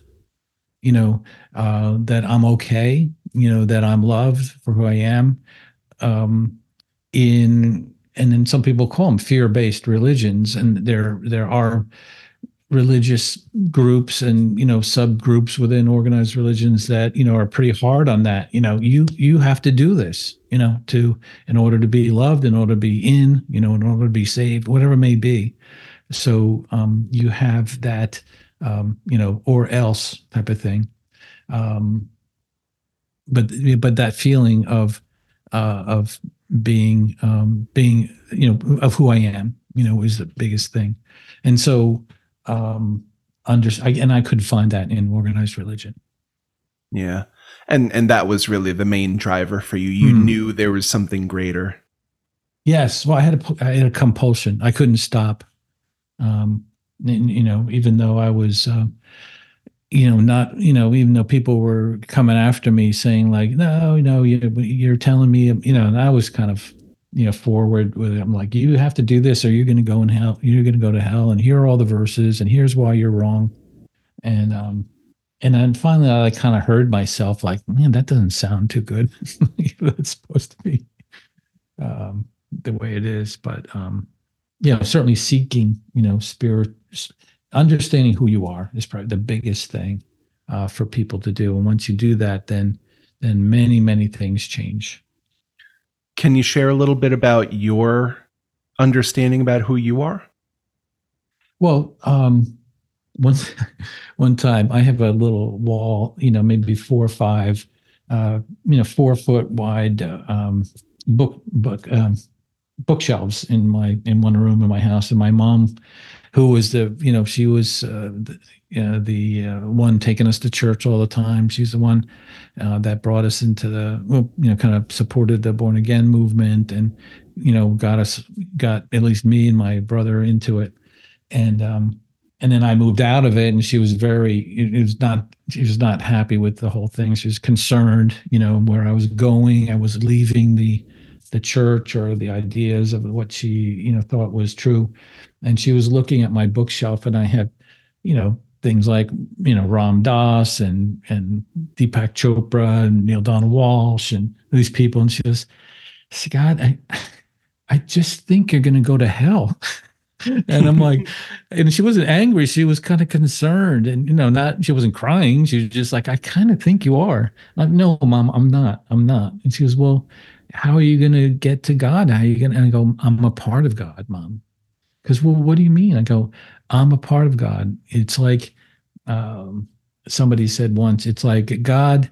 Speaker 2: You know, uh, that I'm okay. You know, that I'm loved for who I am. Um, in and then some people call them fear-based religions and there there are religious groups and you know subgroups within organized religions that you know are pretty hard on that. You know you you have to do this you know to in order to be loved in order to be in you know in order to be saved whatever it may be. So um you have that um you know or else type of thing. Um but but that feeling of uh of being um, being you know of who I am you know is the biggest thing, and so um, under and I could find that in organized religion.
Speaker 1: Yeah, and and that was really the main driver for you. You mm. knew there was something greater.
Speaker 2: Yes, well, I had a I had a compulsion. I couldn't stop. Um, and, you know, even though I was. Uh, you know, not, you know, even though people were coming after me saying like, no, no, you, you're telling me, you know, and I was kind of, you know, forward with it. I'm like, you have to do this or you're going to go in hell. You're going to go to hell. And here are all the verses and here's why you're wrong. And, um, and then finally I kind of heard myself like, man, that doesn't sound too good. That's supposed to be, um, the way it is. But, um, you know, certainly seeking, you know, spirit, understanding who you are is probably the biggest thing uh, for people to do. And once you do that, then then many many things change.
Speaker 1: Can you share a little bit about your understanding about who you are?
Speaker 2: Well, um, one one time I have a little wall, you know, maybe four or five, uh, you know, four foot wide um, book book um, bookshelves in my in one room in my house, and my mom who was the you know she was uh, the, uh, the uh, one taking us to church all the time. She's the one uh, that brought us into the well, you know kind of supported the born again movement and you know got us got at least me and my brother into it and um and then I moved out of it and she was very it was not she was not happy with the whole thing. She was concerned, you know, where I was going. I was leaving the the church or the ideas of what she you know thought was true and she was looking at my bookshelf and i had you know things like you know ram dass and and deepak chopra and Neale Donald Walsch and these people. And she goes scott i i just think you're going to go to hell. And i'm like and she wasn't angry. She was kind of concerned and you know not she wasn't crying. She was just like i kind of think you are. I'm like no mom i'm not. I'm not. And she goes well how are you going to get to God? How are you going to? And I go, I'm a part of God, mom. Because, well, what do you mean? I go, I'm a part of God. It's like um, somebody said once, it's like God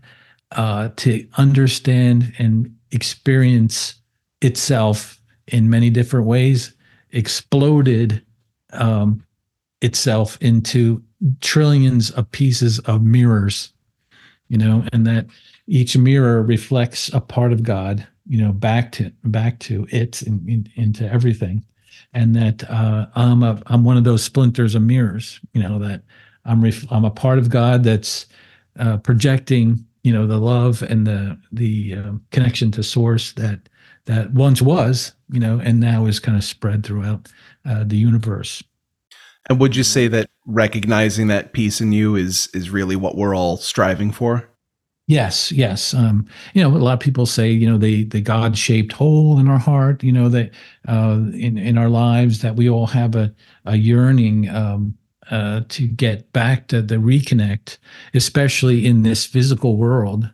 Speaker 2: uh, to understand and experience itself in many different ways exploded um, itself into trillions of pieces of mirrors, you know, and that each mirror reflects a part of God, you know, back to back to it and in, into everything, and that uh, I'm a I'm one of those splinters of mirrors, you know, that I'm ref- I'm a part of God that's uh, projecting, you know, the love and the the uh, connection to Source that that once was, you know, and now is kind of spread throughout uh, the universe.
Speaker 1: And would you say that recognizing that piece in you is is really what we're all striving for?
Speaker 2: Yes, yes. Um, you know, a lot of people say, you know, the the God shaped hole in our heart, you know, that uh, in in our lives that we all have a a yearning um, uh, to get back to the reconnect, especially in this physical world,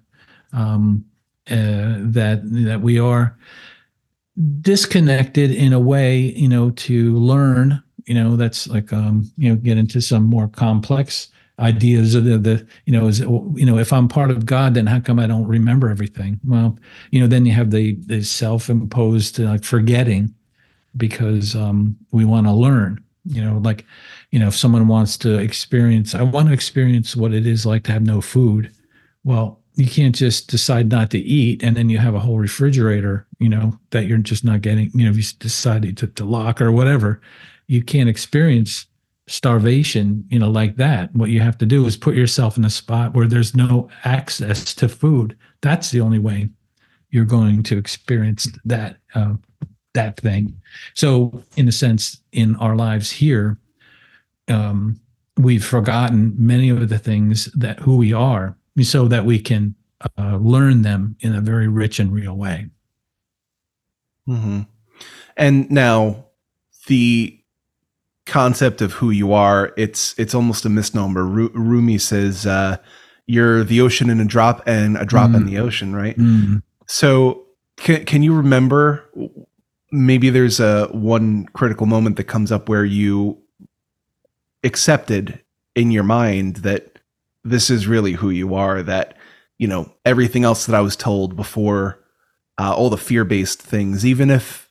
Speaker 2: um, uh, that that we are disconnected in a way, you know, to learn. You know, that's like um, you know, get into some more complex ideas of the, the you know is you know if i'm part of god then how come i don't remember everything? Well you know then you have the the self-imposed like forgetting because um we want to learn you know like you know if someone wants to experience i want to experience what it is like to have no food. Well you can't just decide not to eat and then you have a whole refrigerator you know that you're just not getting you know if you decide to, to lock or whatever you can't experience starvation, you know, like that. What you have to do is put yourself in a spot where there's no access to food. That's the only way you're going to experience that uh, that thing. So, in a sense, in our lives here, um, we've forgotten many of the things that who we are, so that we can uh, learn them in a very rich and real way.
Speaker 1: Mm-hmm. And now, the concept of who you are, it's it's almost a misnomer. Rumi says uh, you're the ocean in a drop and a drop mm. in the ocean, right? Mm. So can can you remember? Maybe there's a one critical moment that comes up where you accepted in your mind that this is really who you are. That you know everything else that I was told before, uh, all the fear based things, even if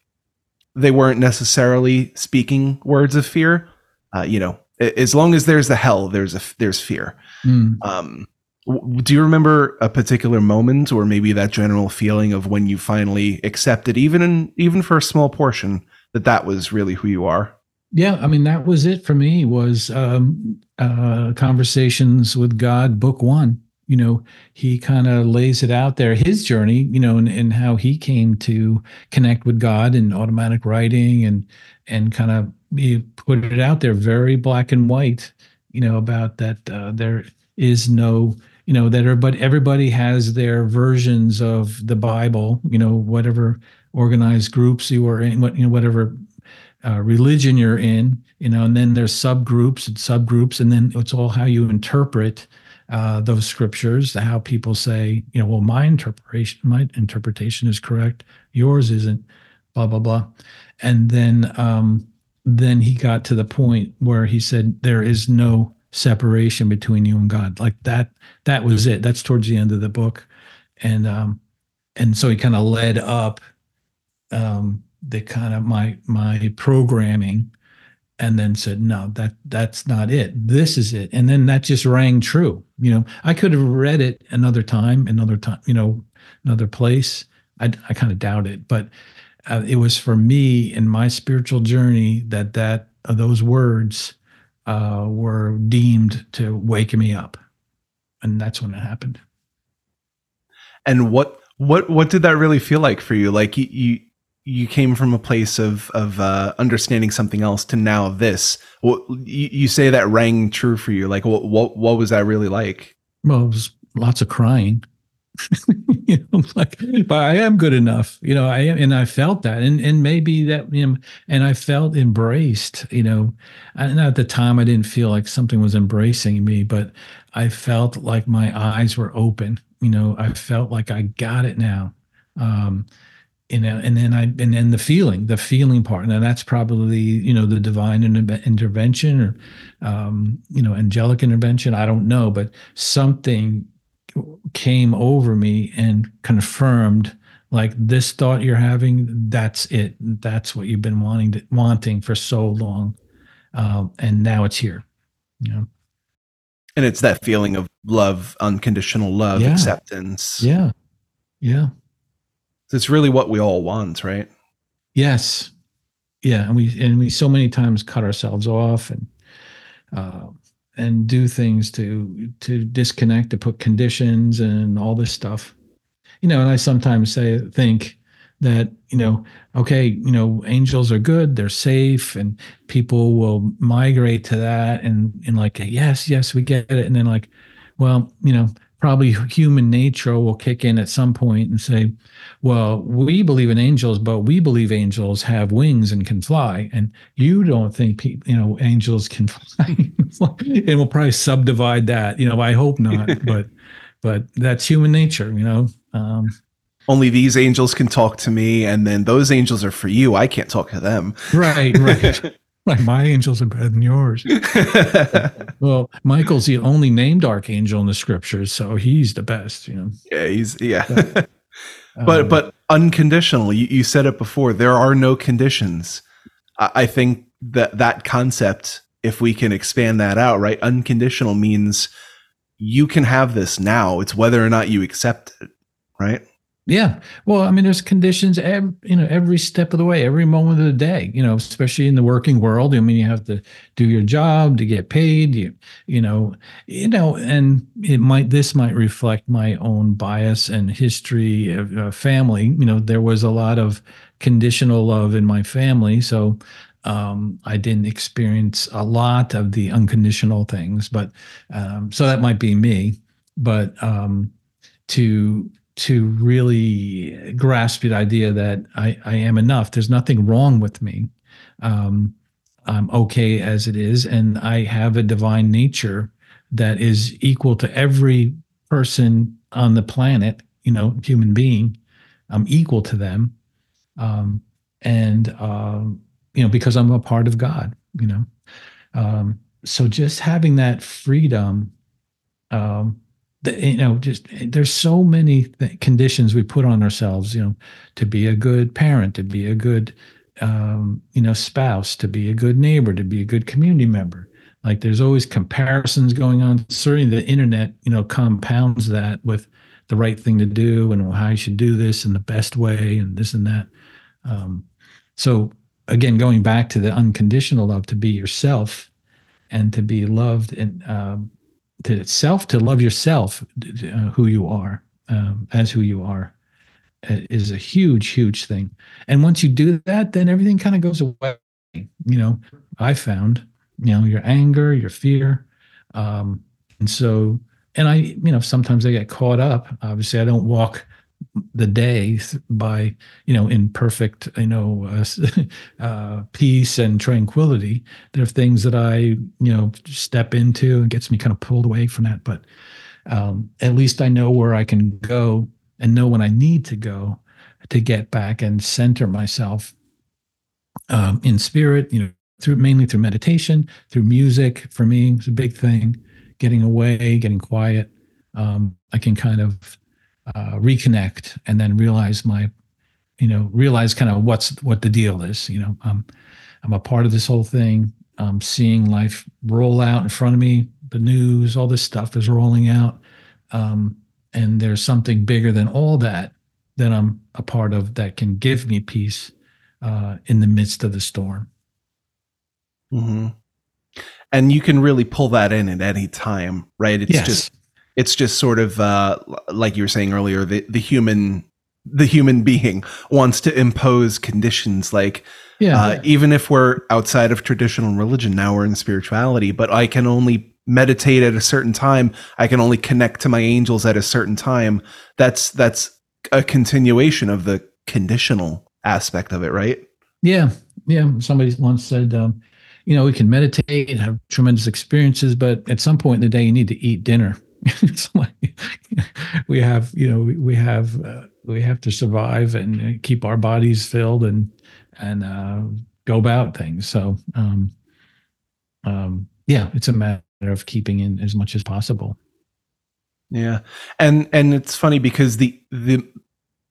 Speaker 1: they weren't necessarily speaking words of fear. Uh, you know, as long as there's the hell, there's a there's fear. Mm. Um, do you remember a particular moment, or maybe that general feeling of when you finally accepted, even in even for a small portion, that that was really who you are?
Speaker 2: Yeah, I mean that was it for me. Was um, uh, conversations with God, book one you know, he kind of lays it out there, his journey, you know, and, and how he came to connect with God in automatic writing and and kind of he put it out there very black and white, you know, about that uh, there is no you know that everybody everybody has their versions of the bible you know whatever organized groups you are in what you know whatever uh, religion you're in you know and then there's subgroups and subgroups and then it's all how you interpret uh, those scriptures, how people say, you know, well, my interpretation, my interpretation is correct, yours isn't, blah blah blah, and then um, then he got to the point where he said there is no separation between you and God, like that. That was it. That's towards the end of the book, and um, and so he kind of led up um, the kind of my my programming and then said no that that's not it. This is it. And then that just rang true you know. I could have read it another time another time you know another place. I, I kind of doubt it but uh, it was for me in my spiritual journey that that uh, those words uh, were deemed to wake me up and that's when it happened.
Speaker 1: And what what what did that really feel like for you? Like you, you you came from a place of of uh, understanding something else to now this. Well, you, you, say that rang true for you. Like, what what what was that really like?
Speaker 2: Well, it was lots of crying. you know, like, but I am good enough. You know, I am, and I felt that, and and maybe that, you know, and I felt embraced. You know, and at the time I didn't feel like something was embracing me, but I felt like my eyes were open. You know, I felt like I got it now. Um, you know and then i and then the feeling the feeling part and that's probably you know the divine intervention or um, you know angelic intervention i don't know but something came over me and confirmed like this thought you're having that's it that's what you've been wanting to, wanting for so long um, and now it's here you know
Speaker 1: And it's that feeling of love, unconditional love,
Speaker 2: Yeah.
Speaker 1: acceptance.
Speaker 2: Yeah. Yeah.
Speaker 1: It's really what we all want, right?
Speaker 2: Yes. Yeah, and we and we so many times cut ourselves off and uh, and do things to to disconnect, to put conditions and all this stuff. You know, and I sometimes say think that you know, okay, you know, angels are good, they're safe, and people will migrate to that, and and like yes, yes, we get it, and then like, well, you know, probably human nature will kick in at some point and say, well, we believe in angels, but we believe angels have wings and can fly, and you don't think people, you know, angels can fly, and we'll probably subdivide that. You know, I hope not, but but that's human nature. You know, um,
Speaker 1: Only these angels can talk to me, and then those angels are for you. I can't talk to them.
Speaker 2: right, right. Like my angels are better than yours. Well, Michael's the only named archangel in the scriptures, so he's the best. You know,
Speaker 1: yeah, he's yeah. but
Speaker 2: Um,
Speaker 1: but unconditional. You, you said it before. There are no conditions. I, I think that that concept, if we can expand that out, right? Unconditional means you can have this now. It's whether or not you accept it, right?
Speaker 2: Yeah. Well, I mean, there's conditions, every, you know, every step of the way, every moment of the day, you know, especially in the working world. I mean, you have to do your job to get paid, you, you know, you know, and it might, this might reflect my own bias and history of uh, family. You know, there was a lot of conditional love in my family. So, um, I didn't experience a lot of the unconditional things, but, um, so that might be me, but, um, to, to really grasp the idea that I, I am enough. There's nothing wrong with me. Um, I'm okay as it is, and I have a divine nature that is equal to every person on the planet. You know, human being. I'm equal to them, um, and um, you know because I'm a part of God. You know, um, so just having that freedom. Um, you know just there's so many th- conditions we put on ourselves you know to be a good parent to be a good um, you know spouse to be a good neighbor to be a good community member. Like there's always comparisons going on. Certainly the internet you know compounds that with the right thing to do and how you should do this in the best way and this and that. Um, so again going back to the unconditional love to be yourself and to be loved and um, to itself to love yourself uh, who you are um, as who you are uh, is a huge huge thing. And once you do that then everything kind of goes away you know? I found you know your anger your fear um, and so and i you know sometimes i get caught up. Obviously i don't walk the day by you know in perfect you know uh, uh, peace and tranquility. There are things that i you know step into and gets me kind of pulled away from that. But um, at least i know where i can go and know when i need to go to get back and center myself um, in spirit you know through mainly through meditation through music. For me it's a big thing. Getting away getting quiet. Um, i can kind of uh, reconnect and then realize my you know realize kind of what's what the deal is you know i'm i'm a part of this whole thing i'm seeing life roll out in front of me the news all this stuff is rolling out um, and there's something bigger than all that that i'm a part of that can give me peace uh, in the midst of the storm
Speaker 1: mm-hmm. And you can really pull that in at any time, right? It's
Speaker 2: yes
Speaker 1: just it's just sort of uh, like you were saying earlier the, the human the human being wants to impose conditions like
Speaker 2: yeah.
Speaker 1: uh, even if we're outside of traditional religion now we're in spirituality but i can only meditate at a certain time. I can only connect to my angels at a certain time. That's that's a continuation of the conditional aspect of it right?
Speaker 2: Yeah, yeah. Somebody once said, um, you know, we can meditate and have tremendous experiences, but at some point in the day, you need to eat dinner. it's like we have, you know, we, we have uh, we have to survive and uh, keep our bodies filled and and uh, go about things. So, um, um, yeah, it's a matter of keeping in as much as possible.
Speaker 1: Yeah. And and it's funny because the the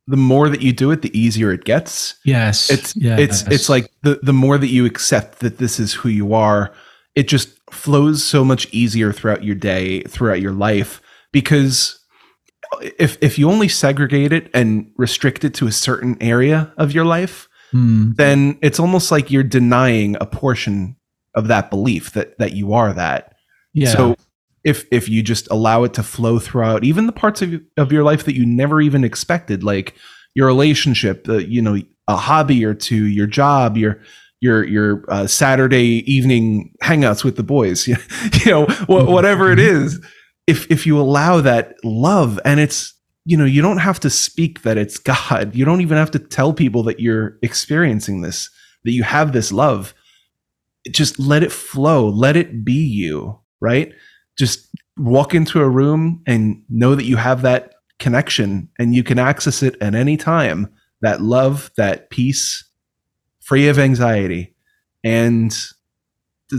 Speaker 1: the more that you do it, the easier it gets.
Speaker 2: Yes,
Speaker 1: It's
Speaker 2: yes.
Speaker 1: it's it's like the the more that you accept that this is who you are, it just flows so much easier throughout your day, throughout your life because if if you only segregate it and restrict it to a certain area of your life, mm. then it's almost like you're denying a portion of that belief that that you are that. Yeah. So if if you just allow it to flow throughout even the parts of of your life that you never even expected like your relationship, the you know, a hobby or two, your job, your your your uh, Saturday evening hangouts with the boys, you know, whatever it mm-hmm. if if you allow that love and it's you know you don't have to speak that it's god. You don't even have to tell people that you're experiencing this that you have this love. Just let it flow. Let it be you right? Just walk into a room and know that you have that connection and you can access it at any time. That love that peace free of anxiety and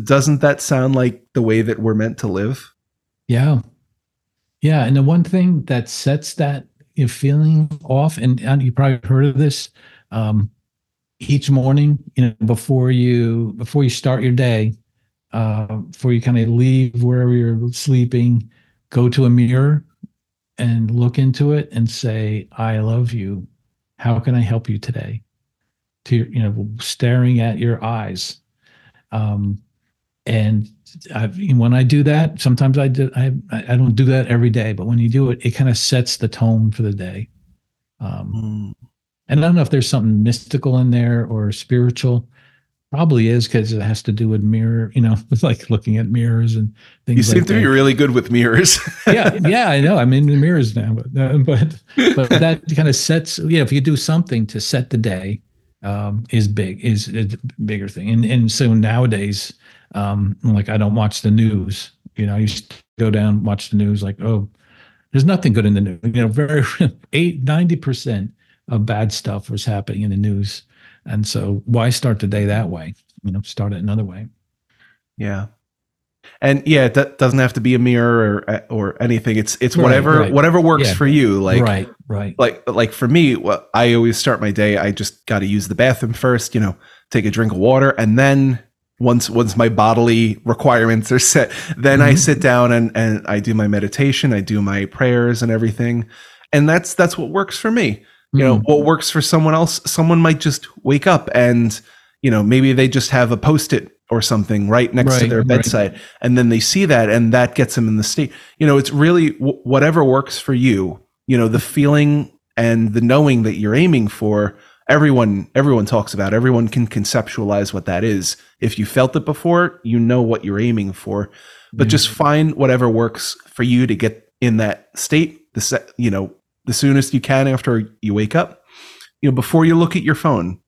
Speaker 1: doesn't that sound like the way that we're meant to live
Speaker 2: yeah yeah, and the one thing that sets that feeling off, and, and you probably heard of this, um, each morning, you know, before you before you start your day, uh, before you kind of leave wherever you're sleeping, go to a mirror and look into it and say, "I love you. How can I help you today?" To you know, staring at your eyes, um, and I've, when I do that, sometimes I do, I I don't do that every day, but when you do it, it kind of sets the tone for the day. Um, mm. And I don't know if there's something mystical in there or spiritual. Probably is because it has to do with mirror, you know, with like looking at mirrors and things.
Speaker 1: You seem
Speaker 2: like
Speaker 1: to that. be really good with mirrors.
Speaker 2: yeah, yeah, I know. I'm in the mirrors now, but uh, but but that kind of sets. Yeah, if you do something to set the day, um, is big is, a bigger thing. And and so nowadays, um, like I don't watch the news. You know, I used to go down watch the news. Like, oh, there's nothing good in the news. You know, very eight ninety percent of bad stuff was happening in the news, and so why start the day that way? You know, start it another way.
Speaker 1: Yeah, and yeah, that doesn't have to be a mirror or or anything. It's it's right, whatever right. whatever works yeah. for you. Like
Speaker 2: right, right.
Speaker 1: Like like for me, I always start my day. I just got to use the bathroom first. You know, take a drink of water, and then once once my bodily requirements are set then mm-hmm. i sit down and and i do my meditation i do my prayers and everything and that's that's what works for me mm-hmm. you know mm. what works for someone else someone might just wake up and you know maybe they just have a post-it or something right next right, to their bedside right. and then they see that and that gets them in the state you know it's really w- whatever works for you you know the feeling and the knowing that you're aiming for everyone everyone talks about everyone can conceptualize what that is if you felt it before you know what you're aiming for but mm-hmm. just find whatever works for you to get in that state the se- you know the soonest you can after you wake up you know before you look at your phone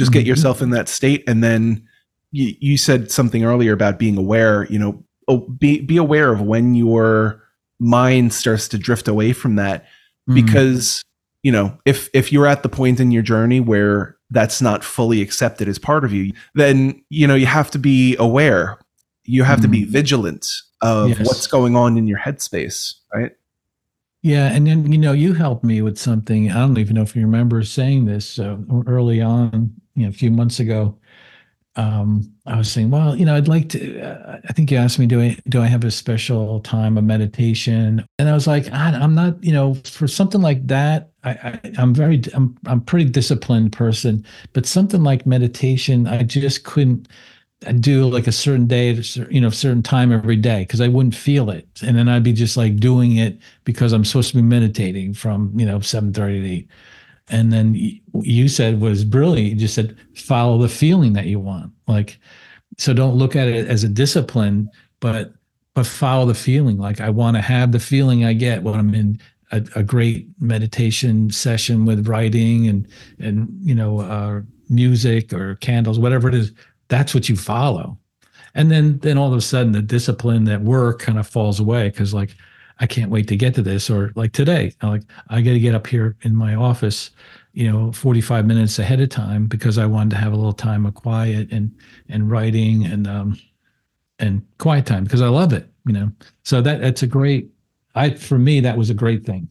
Speaker 1: just mm-hmm. get yourself in that state and then you, you said something earlier about being aware you know oh, be be aware of when your mind starts to drift away from that mm-hmm. because you know, if if you're at the point in your journey where that's not fully accepted as part of you, then you know you have to be aware. You have mm. to be mm-hmm. vigilant of yes. what's going on in your headspace, right?
Speaker 2: Yeah, and then you know you helped me with something. I don't even know if you remember saying this uh, early on, you know, a few months ago um, I was saying, well, you know, I'd like to. Uh, I think you asked me, do I do I have a special time of meditation? And I was like, I, am not, you know, for something like that. I, I am very I'm I'm pretty disciplined person, but something like meditation, I just couldn't do like a certain day, you know, certain time every day because I wouldn't feel it, and then I'd be just like doing it because I'm supposed to be meditating from you know seven thirty to eight and then you said was brilliant you just said follow the feeling that you want like so don't look at it as a discipline but but follow the feeling like i want to have the feeling i get when i'm in a, a great meditation session with writing and and you know uh, music or candles whatever it is that's what you follow. And then then all of a sudden the discipline that work kind of falls away because like I can't wait to get to this. Or like today, I like I got to get up here in my office, you know, 45 minutes ahead of time because I wanted to have a little time of quiet and and writing and um and quiet time because I love it, you know. So that that's a great I for me that was a great thing.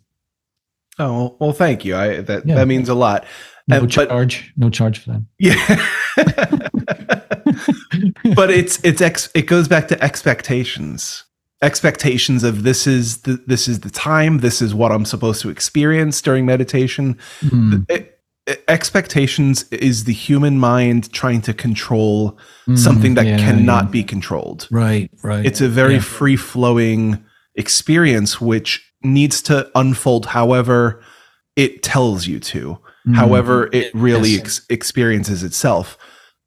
Speaker 1: Oh well, thank you. I that
Speaker 2: Yeah.
Speaker 1: that means a lot.
Speaker 2: No
Speaker 1: but-
Speaker 2: charge, no charge for them.
Speaker 1: Yeah. but it's it's ex, it goes back to expectations. Expectations of this is the this is the time, this is what I'm supposed to experience during meditation.
Speaker 2: Mm,
Speaker 1: E- e- expectations is the human mind trying to control
Speaker 2: mm,
Speaker 1: something that
Speaker 2: yeah,
Speaker 1: cannot
Speaker 2: yeah.
Speaker 1: be controlled.
Speaker 2: Right, right.
Speaker 1: It's a very
Speaker 2: Yeah.
Speaker 1: free flowing experience which needs to unfold however it tells you to,
Speaker 2: Mm,
Speaker 1: however it really ex- experiences itself.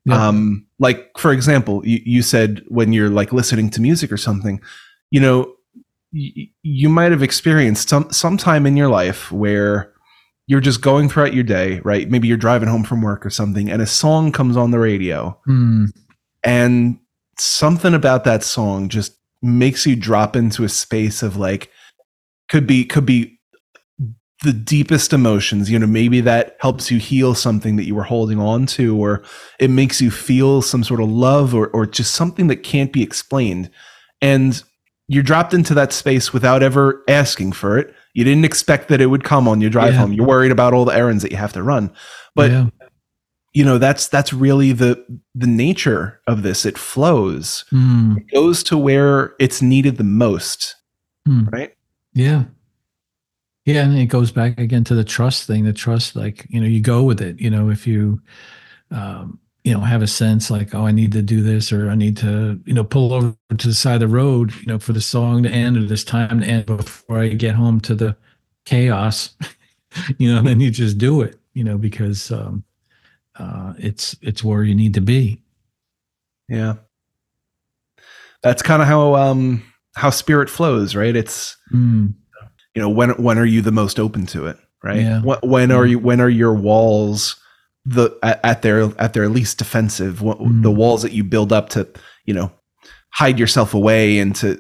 Speaker 2: yeah.
Speaker 1: Um, like for example, you, you said when you're like listening to music or something, you know, y- you might have experienced some sometime in your life where you're just going throughout your day, right? Maybe you're driving home from work or something, and a song comes on the radio,
Speaker 2: Mm,
Speaker 1: and something about that song just makes you drop into a space of like could be could be the deepest emotions. You know maybe that helps you heal something that you were holding on to or it makes you feel some sort of love or or just something that can't be explained. And you're dropped into that space without ever asking for it you didn't expect that it would come on your drive
Speaker 2: Yeah.
Speaker 1: home you're worried about all the errands that you have to run but
Speaker 2: yeah.
Speaker 1: you know that's that's really the the nature of this it flows
Speaker 2: Mm,
Speaker 1: it goes to where it's needed the most
Speaker 2: mm.
Speaker 1: right
Speaker 2: Yeah. Yeah, and it goes back again to the trust thing. The trust, like you know, you go with it. You know, if you, um, you know, have a sense like, oh, I need to do this, or I need to, you know, pull over to the side of the road, you know, for the song to end or this time to end before I get home to the chaos. you know, then you just do it. You know, because um, uh, it's it's where you need to be.
Speaker 1: yeah that's kind of how um how spirit flows right it's
Speaker 2: Mm,
Speaker 1: you know when when are you the most open to it right
Speaker 2: Yeah.
Speaker 1: when, when are you when are your walls the at, at their at their least defensive Wh-
Speaker 2: Mm.
Speaker 1: the walls that you build up to you know hide yourself away and to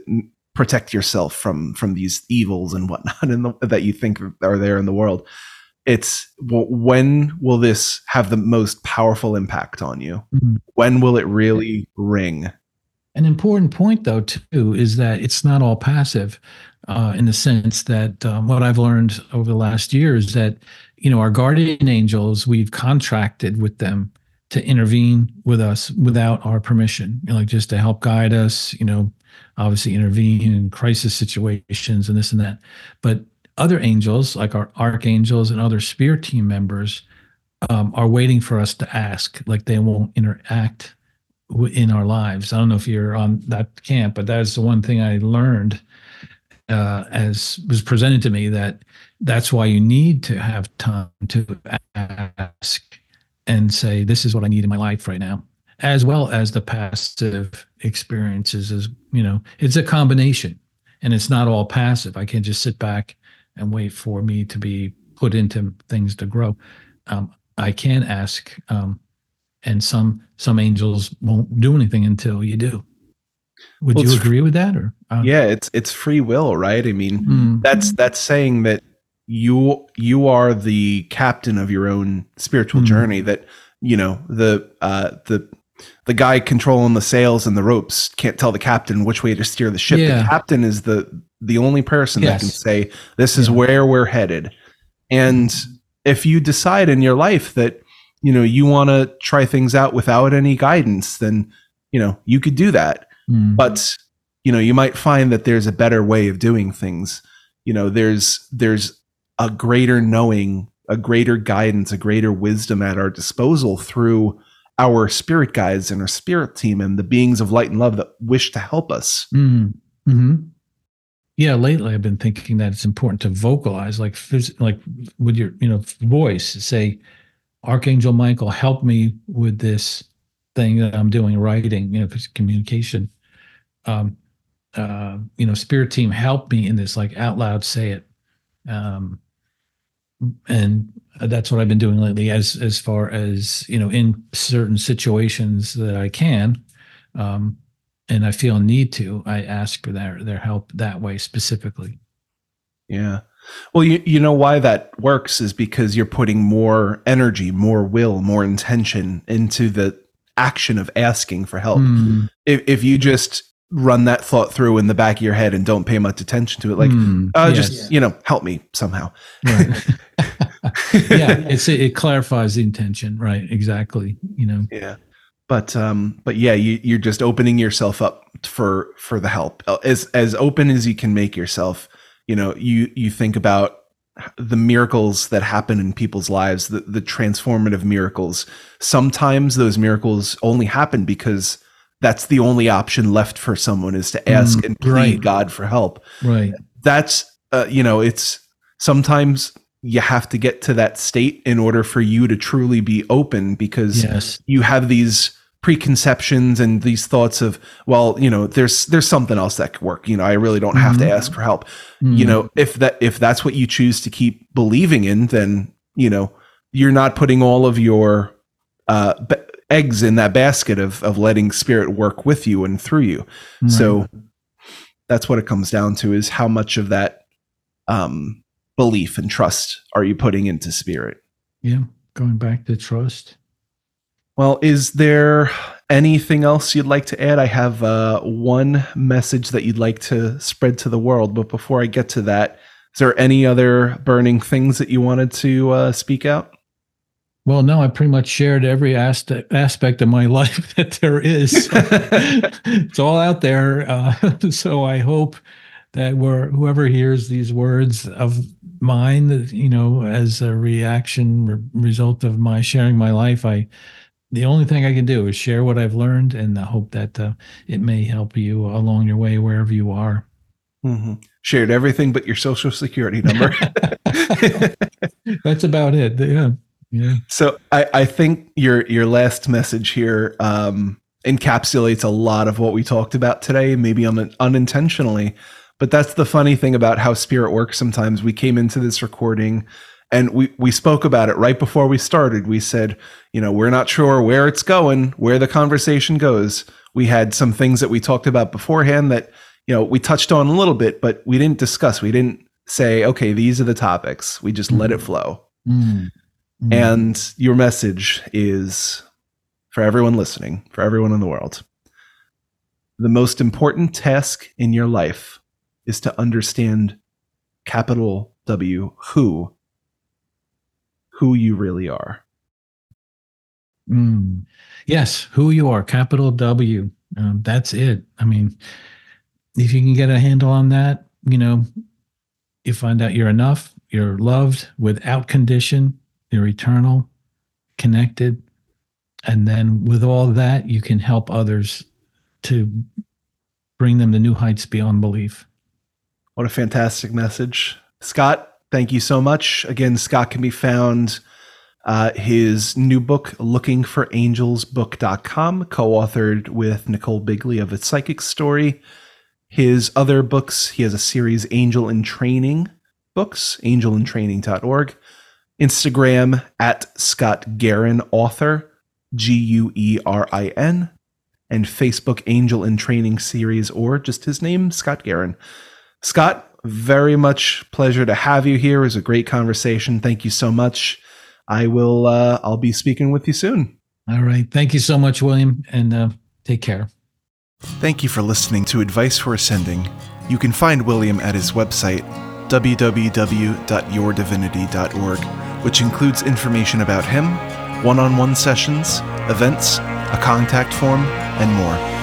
Speaker 1: protect yourself from from these evils and whatnot in the, that you think are there in the world it's w- when will this have the most powerful impact on you
Speaker 2: mm.
Speaker 1: when will it really ring
Speaker 2: An important point, though, too, is that it's not all passive, uh, in the sense that um, what I've learned over the last year is that you know our guardian angels, we've contracted with them to intervene with us without our permission, you know, like just to help guide us. You know, obviously intervene in crisis situations and this and that. But other angels, like our archangels and other spirit team members, um, are waiting for us to ask. Like they won't interact in our lives. I don't know if you're on that camp, but that's the one thing I learned uh, as was presented to me that that's why you need to have time to ask and say, "This is what I need in my life right now," as well as the passive experiences. As you know, it's a combination, and it's not all passive. I can't just sit back and wait for me to be put into things to grow. Um, I can ask. Um, and some some angels won't do anything until you do. Would
Speaker 1: Well,
Speaker 2: you agree with that, or uh,
Speaker 1: yeah it's it's free will right? I mean
Speaker 2: mm,
Speaker 1: that's that's saying that you you are the captain of your own spiritual
Speaker 2: Mhm.
Speaker 1: journey that you know the uh the the guy controlling the sails and the ropes can't tell the captain which way to steer the ship.
Speaker 2: Yeah.
Speaker 1: the captain is the the only person that can say this is
Speaker 2: Yeah.
Speaker 1: where we're headed. And if you decide in your life that you know you want to try things out without any guidance then you know you could do that.
Speaker 2: Mm,
Speaker 1: but you know you might find that there's a better way of doing things you know there's there's a greater knowing a greater guidance a greater wisdom at our disposal through our spirit guides and our spirit team and the beings of light and love that wish to help us
Speaker 2: mm, mhm. yeah. Lately, I've been thinking that it's important to vocalize, like phys- like with your you know voice. Say, Archangel Michael, help me with this thing that I'm doing, writing. You know, communication. Um, uh, you know, spirit team, help me in this. Like out loud, say it. Um, and that's what I've been doing lately as as far as you know in certain situations that I can um and I feel a need to I ask for their their help that way specifically
Speaker 1: yeah well you, you know why that works is because you're putting more energy more will more intention into the action of asking for help
Speaker 2: Mm,
Speaker 1: if, if you just run that thought through in the back of your head and don't pay much attention to it. Like,
Speaker 2: Mm,
Speaker 1: uh,
Speaker 2: yes.
Speaker 1: just you know, help me somehow.
Speaker 2: Right. yeah, it's it clarifies the intention, right? Exactly. You know.
Speaker 1: Yeah. But um, but yeah, you, you're just opening yourself up for for the help Uh, as as open as you can make yourself. You know, you you think about the miracles that happen in people's lives, the the transformative miracles. Sometimes those miracles only happen because that's the only option left for someone is to ask
Speaker 2: Mm,
Speaker 1: and plead
Speaker 2: right.
Speaker 1: God for help.
Speaker 2: Right.
Speaker 1: That's uh, you know, it's sometimes you have to get to that state in order for you to truly be open because
Speaker 2: Yes.
Speaker 1: you have these preconceptions and these thoughts of well you know there's there's something else that could work you know i really don't have to
Speaker 2: Mhm.
Speaker 1: ask for help you
Speaker 2: Mm.
Speaker 1: know if that if that's what you choose to keep believing in then you know you're not putting all of your uh eggs in that basket of of letting spirit work with you and through you
Speaker 2: Right.
Speaker 1: so that's what it comes down to is how much of that um belief and trust are you putting into spirit
Speaker 2: yeah, going back to trust.
Speaker 1: Well, is there anything else you'd like to add? I have uh, one message that you'd like to spread to the world, but before I get to that, is there any other burning things that you wanted to uh, speak out?
Speaker 2: Well, no, I pretty much shared every aspect aspect of my life that there is. it's all out there. Uh, so I hope that we're, whoever hears these words of mine, that, you know, as a reaction re- result of my sharing my life, I the only thing I can do is share what I've learned, and I hope that uh, it may help you along your way wherever you are.
Speaker 1: hmm Shared everything but your social security number.
Speaker 2: That's about it. Yeah, yeah.
Speaker 1: so I, I think your your last message here um, encapsulates a lot of what we talked about today, maybe un- unintentionally. But that's the funny thing about how spirit works. Sometimes we came into this recording and we we spoke about it right before we started. We said, you know, we're not sure where it's going, where the conversation goes. We had some things that we talked about beforehand that you know we touched on a little bit, but we didn't discuss. We didn't say, okay, these are the topics. We just let it flow.
Speaker 2: Mm. Mm.
Speaker 1: And your message is for everyone listening, for everyone in the world. The most important task in your life is to understand capital W who who you really are.
Speaker 2: Mm. Yes, who you are, capital W. Um, that's it. I mean, if you can get a handle on that, you know, you find out you're enough, you're loved without condition, you're eternal, connected. And then with all that, you can help others to bring them to new heights beyond belief.
Speaker 1: What a fantastic message. Scott, thank you so much. Again, Scott can be found uh, his new book, Looking for Angels Book.com, co authored with Nichole Bigley of A Psychic's Story. His other books, he has a series, Angel in Training books, angelintraining.org. Instagram at Scott Guerin, author, G U E R I N. And Facebook Angel in Training series, or just his name, Scott Guerin. Scott, very much pleasure to have you here. It was a great conversation. Thank you so much. I will. Uh, I'll be speaking with you soon.
Speaker 2: All right. Thank you so much, William, and uh, take care.
Speaker 1: Thank you for listening to Advice for Ascending. You can find William at his website, www.yourdivinity.org, which includes information about him, one on one sessions, events, a contact form, and more.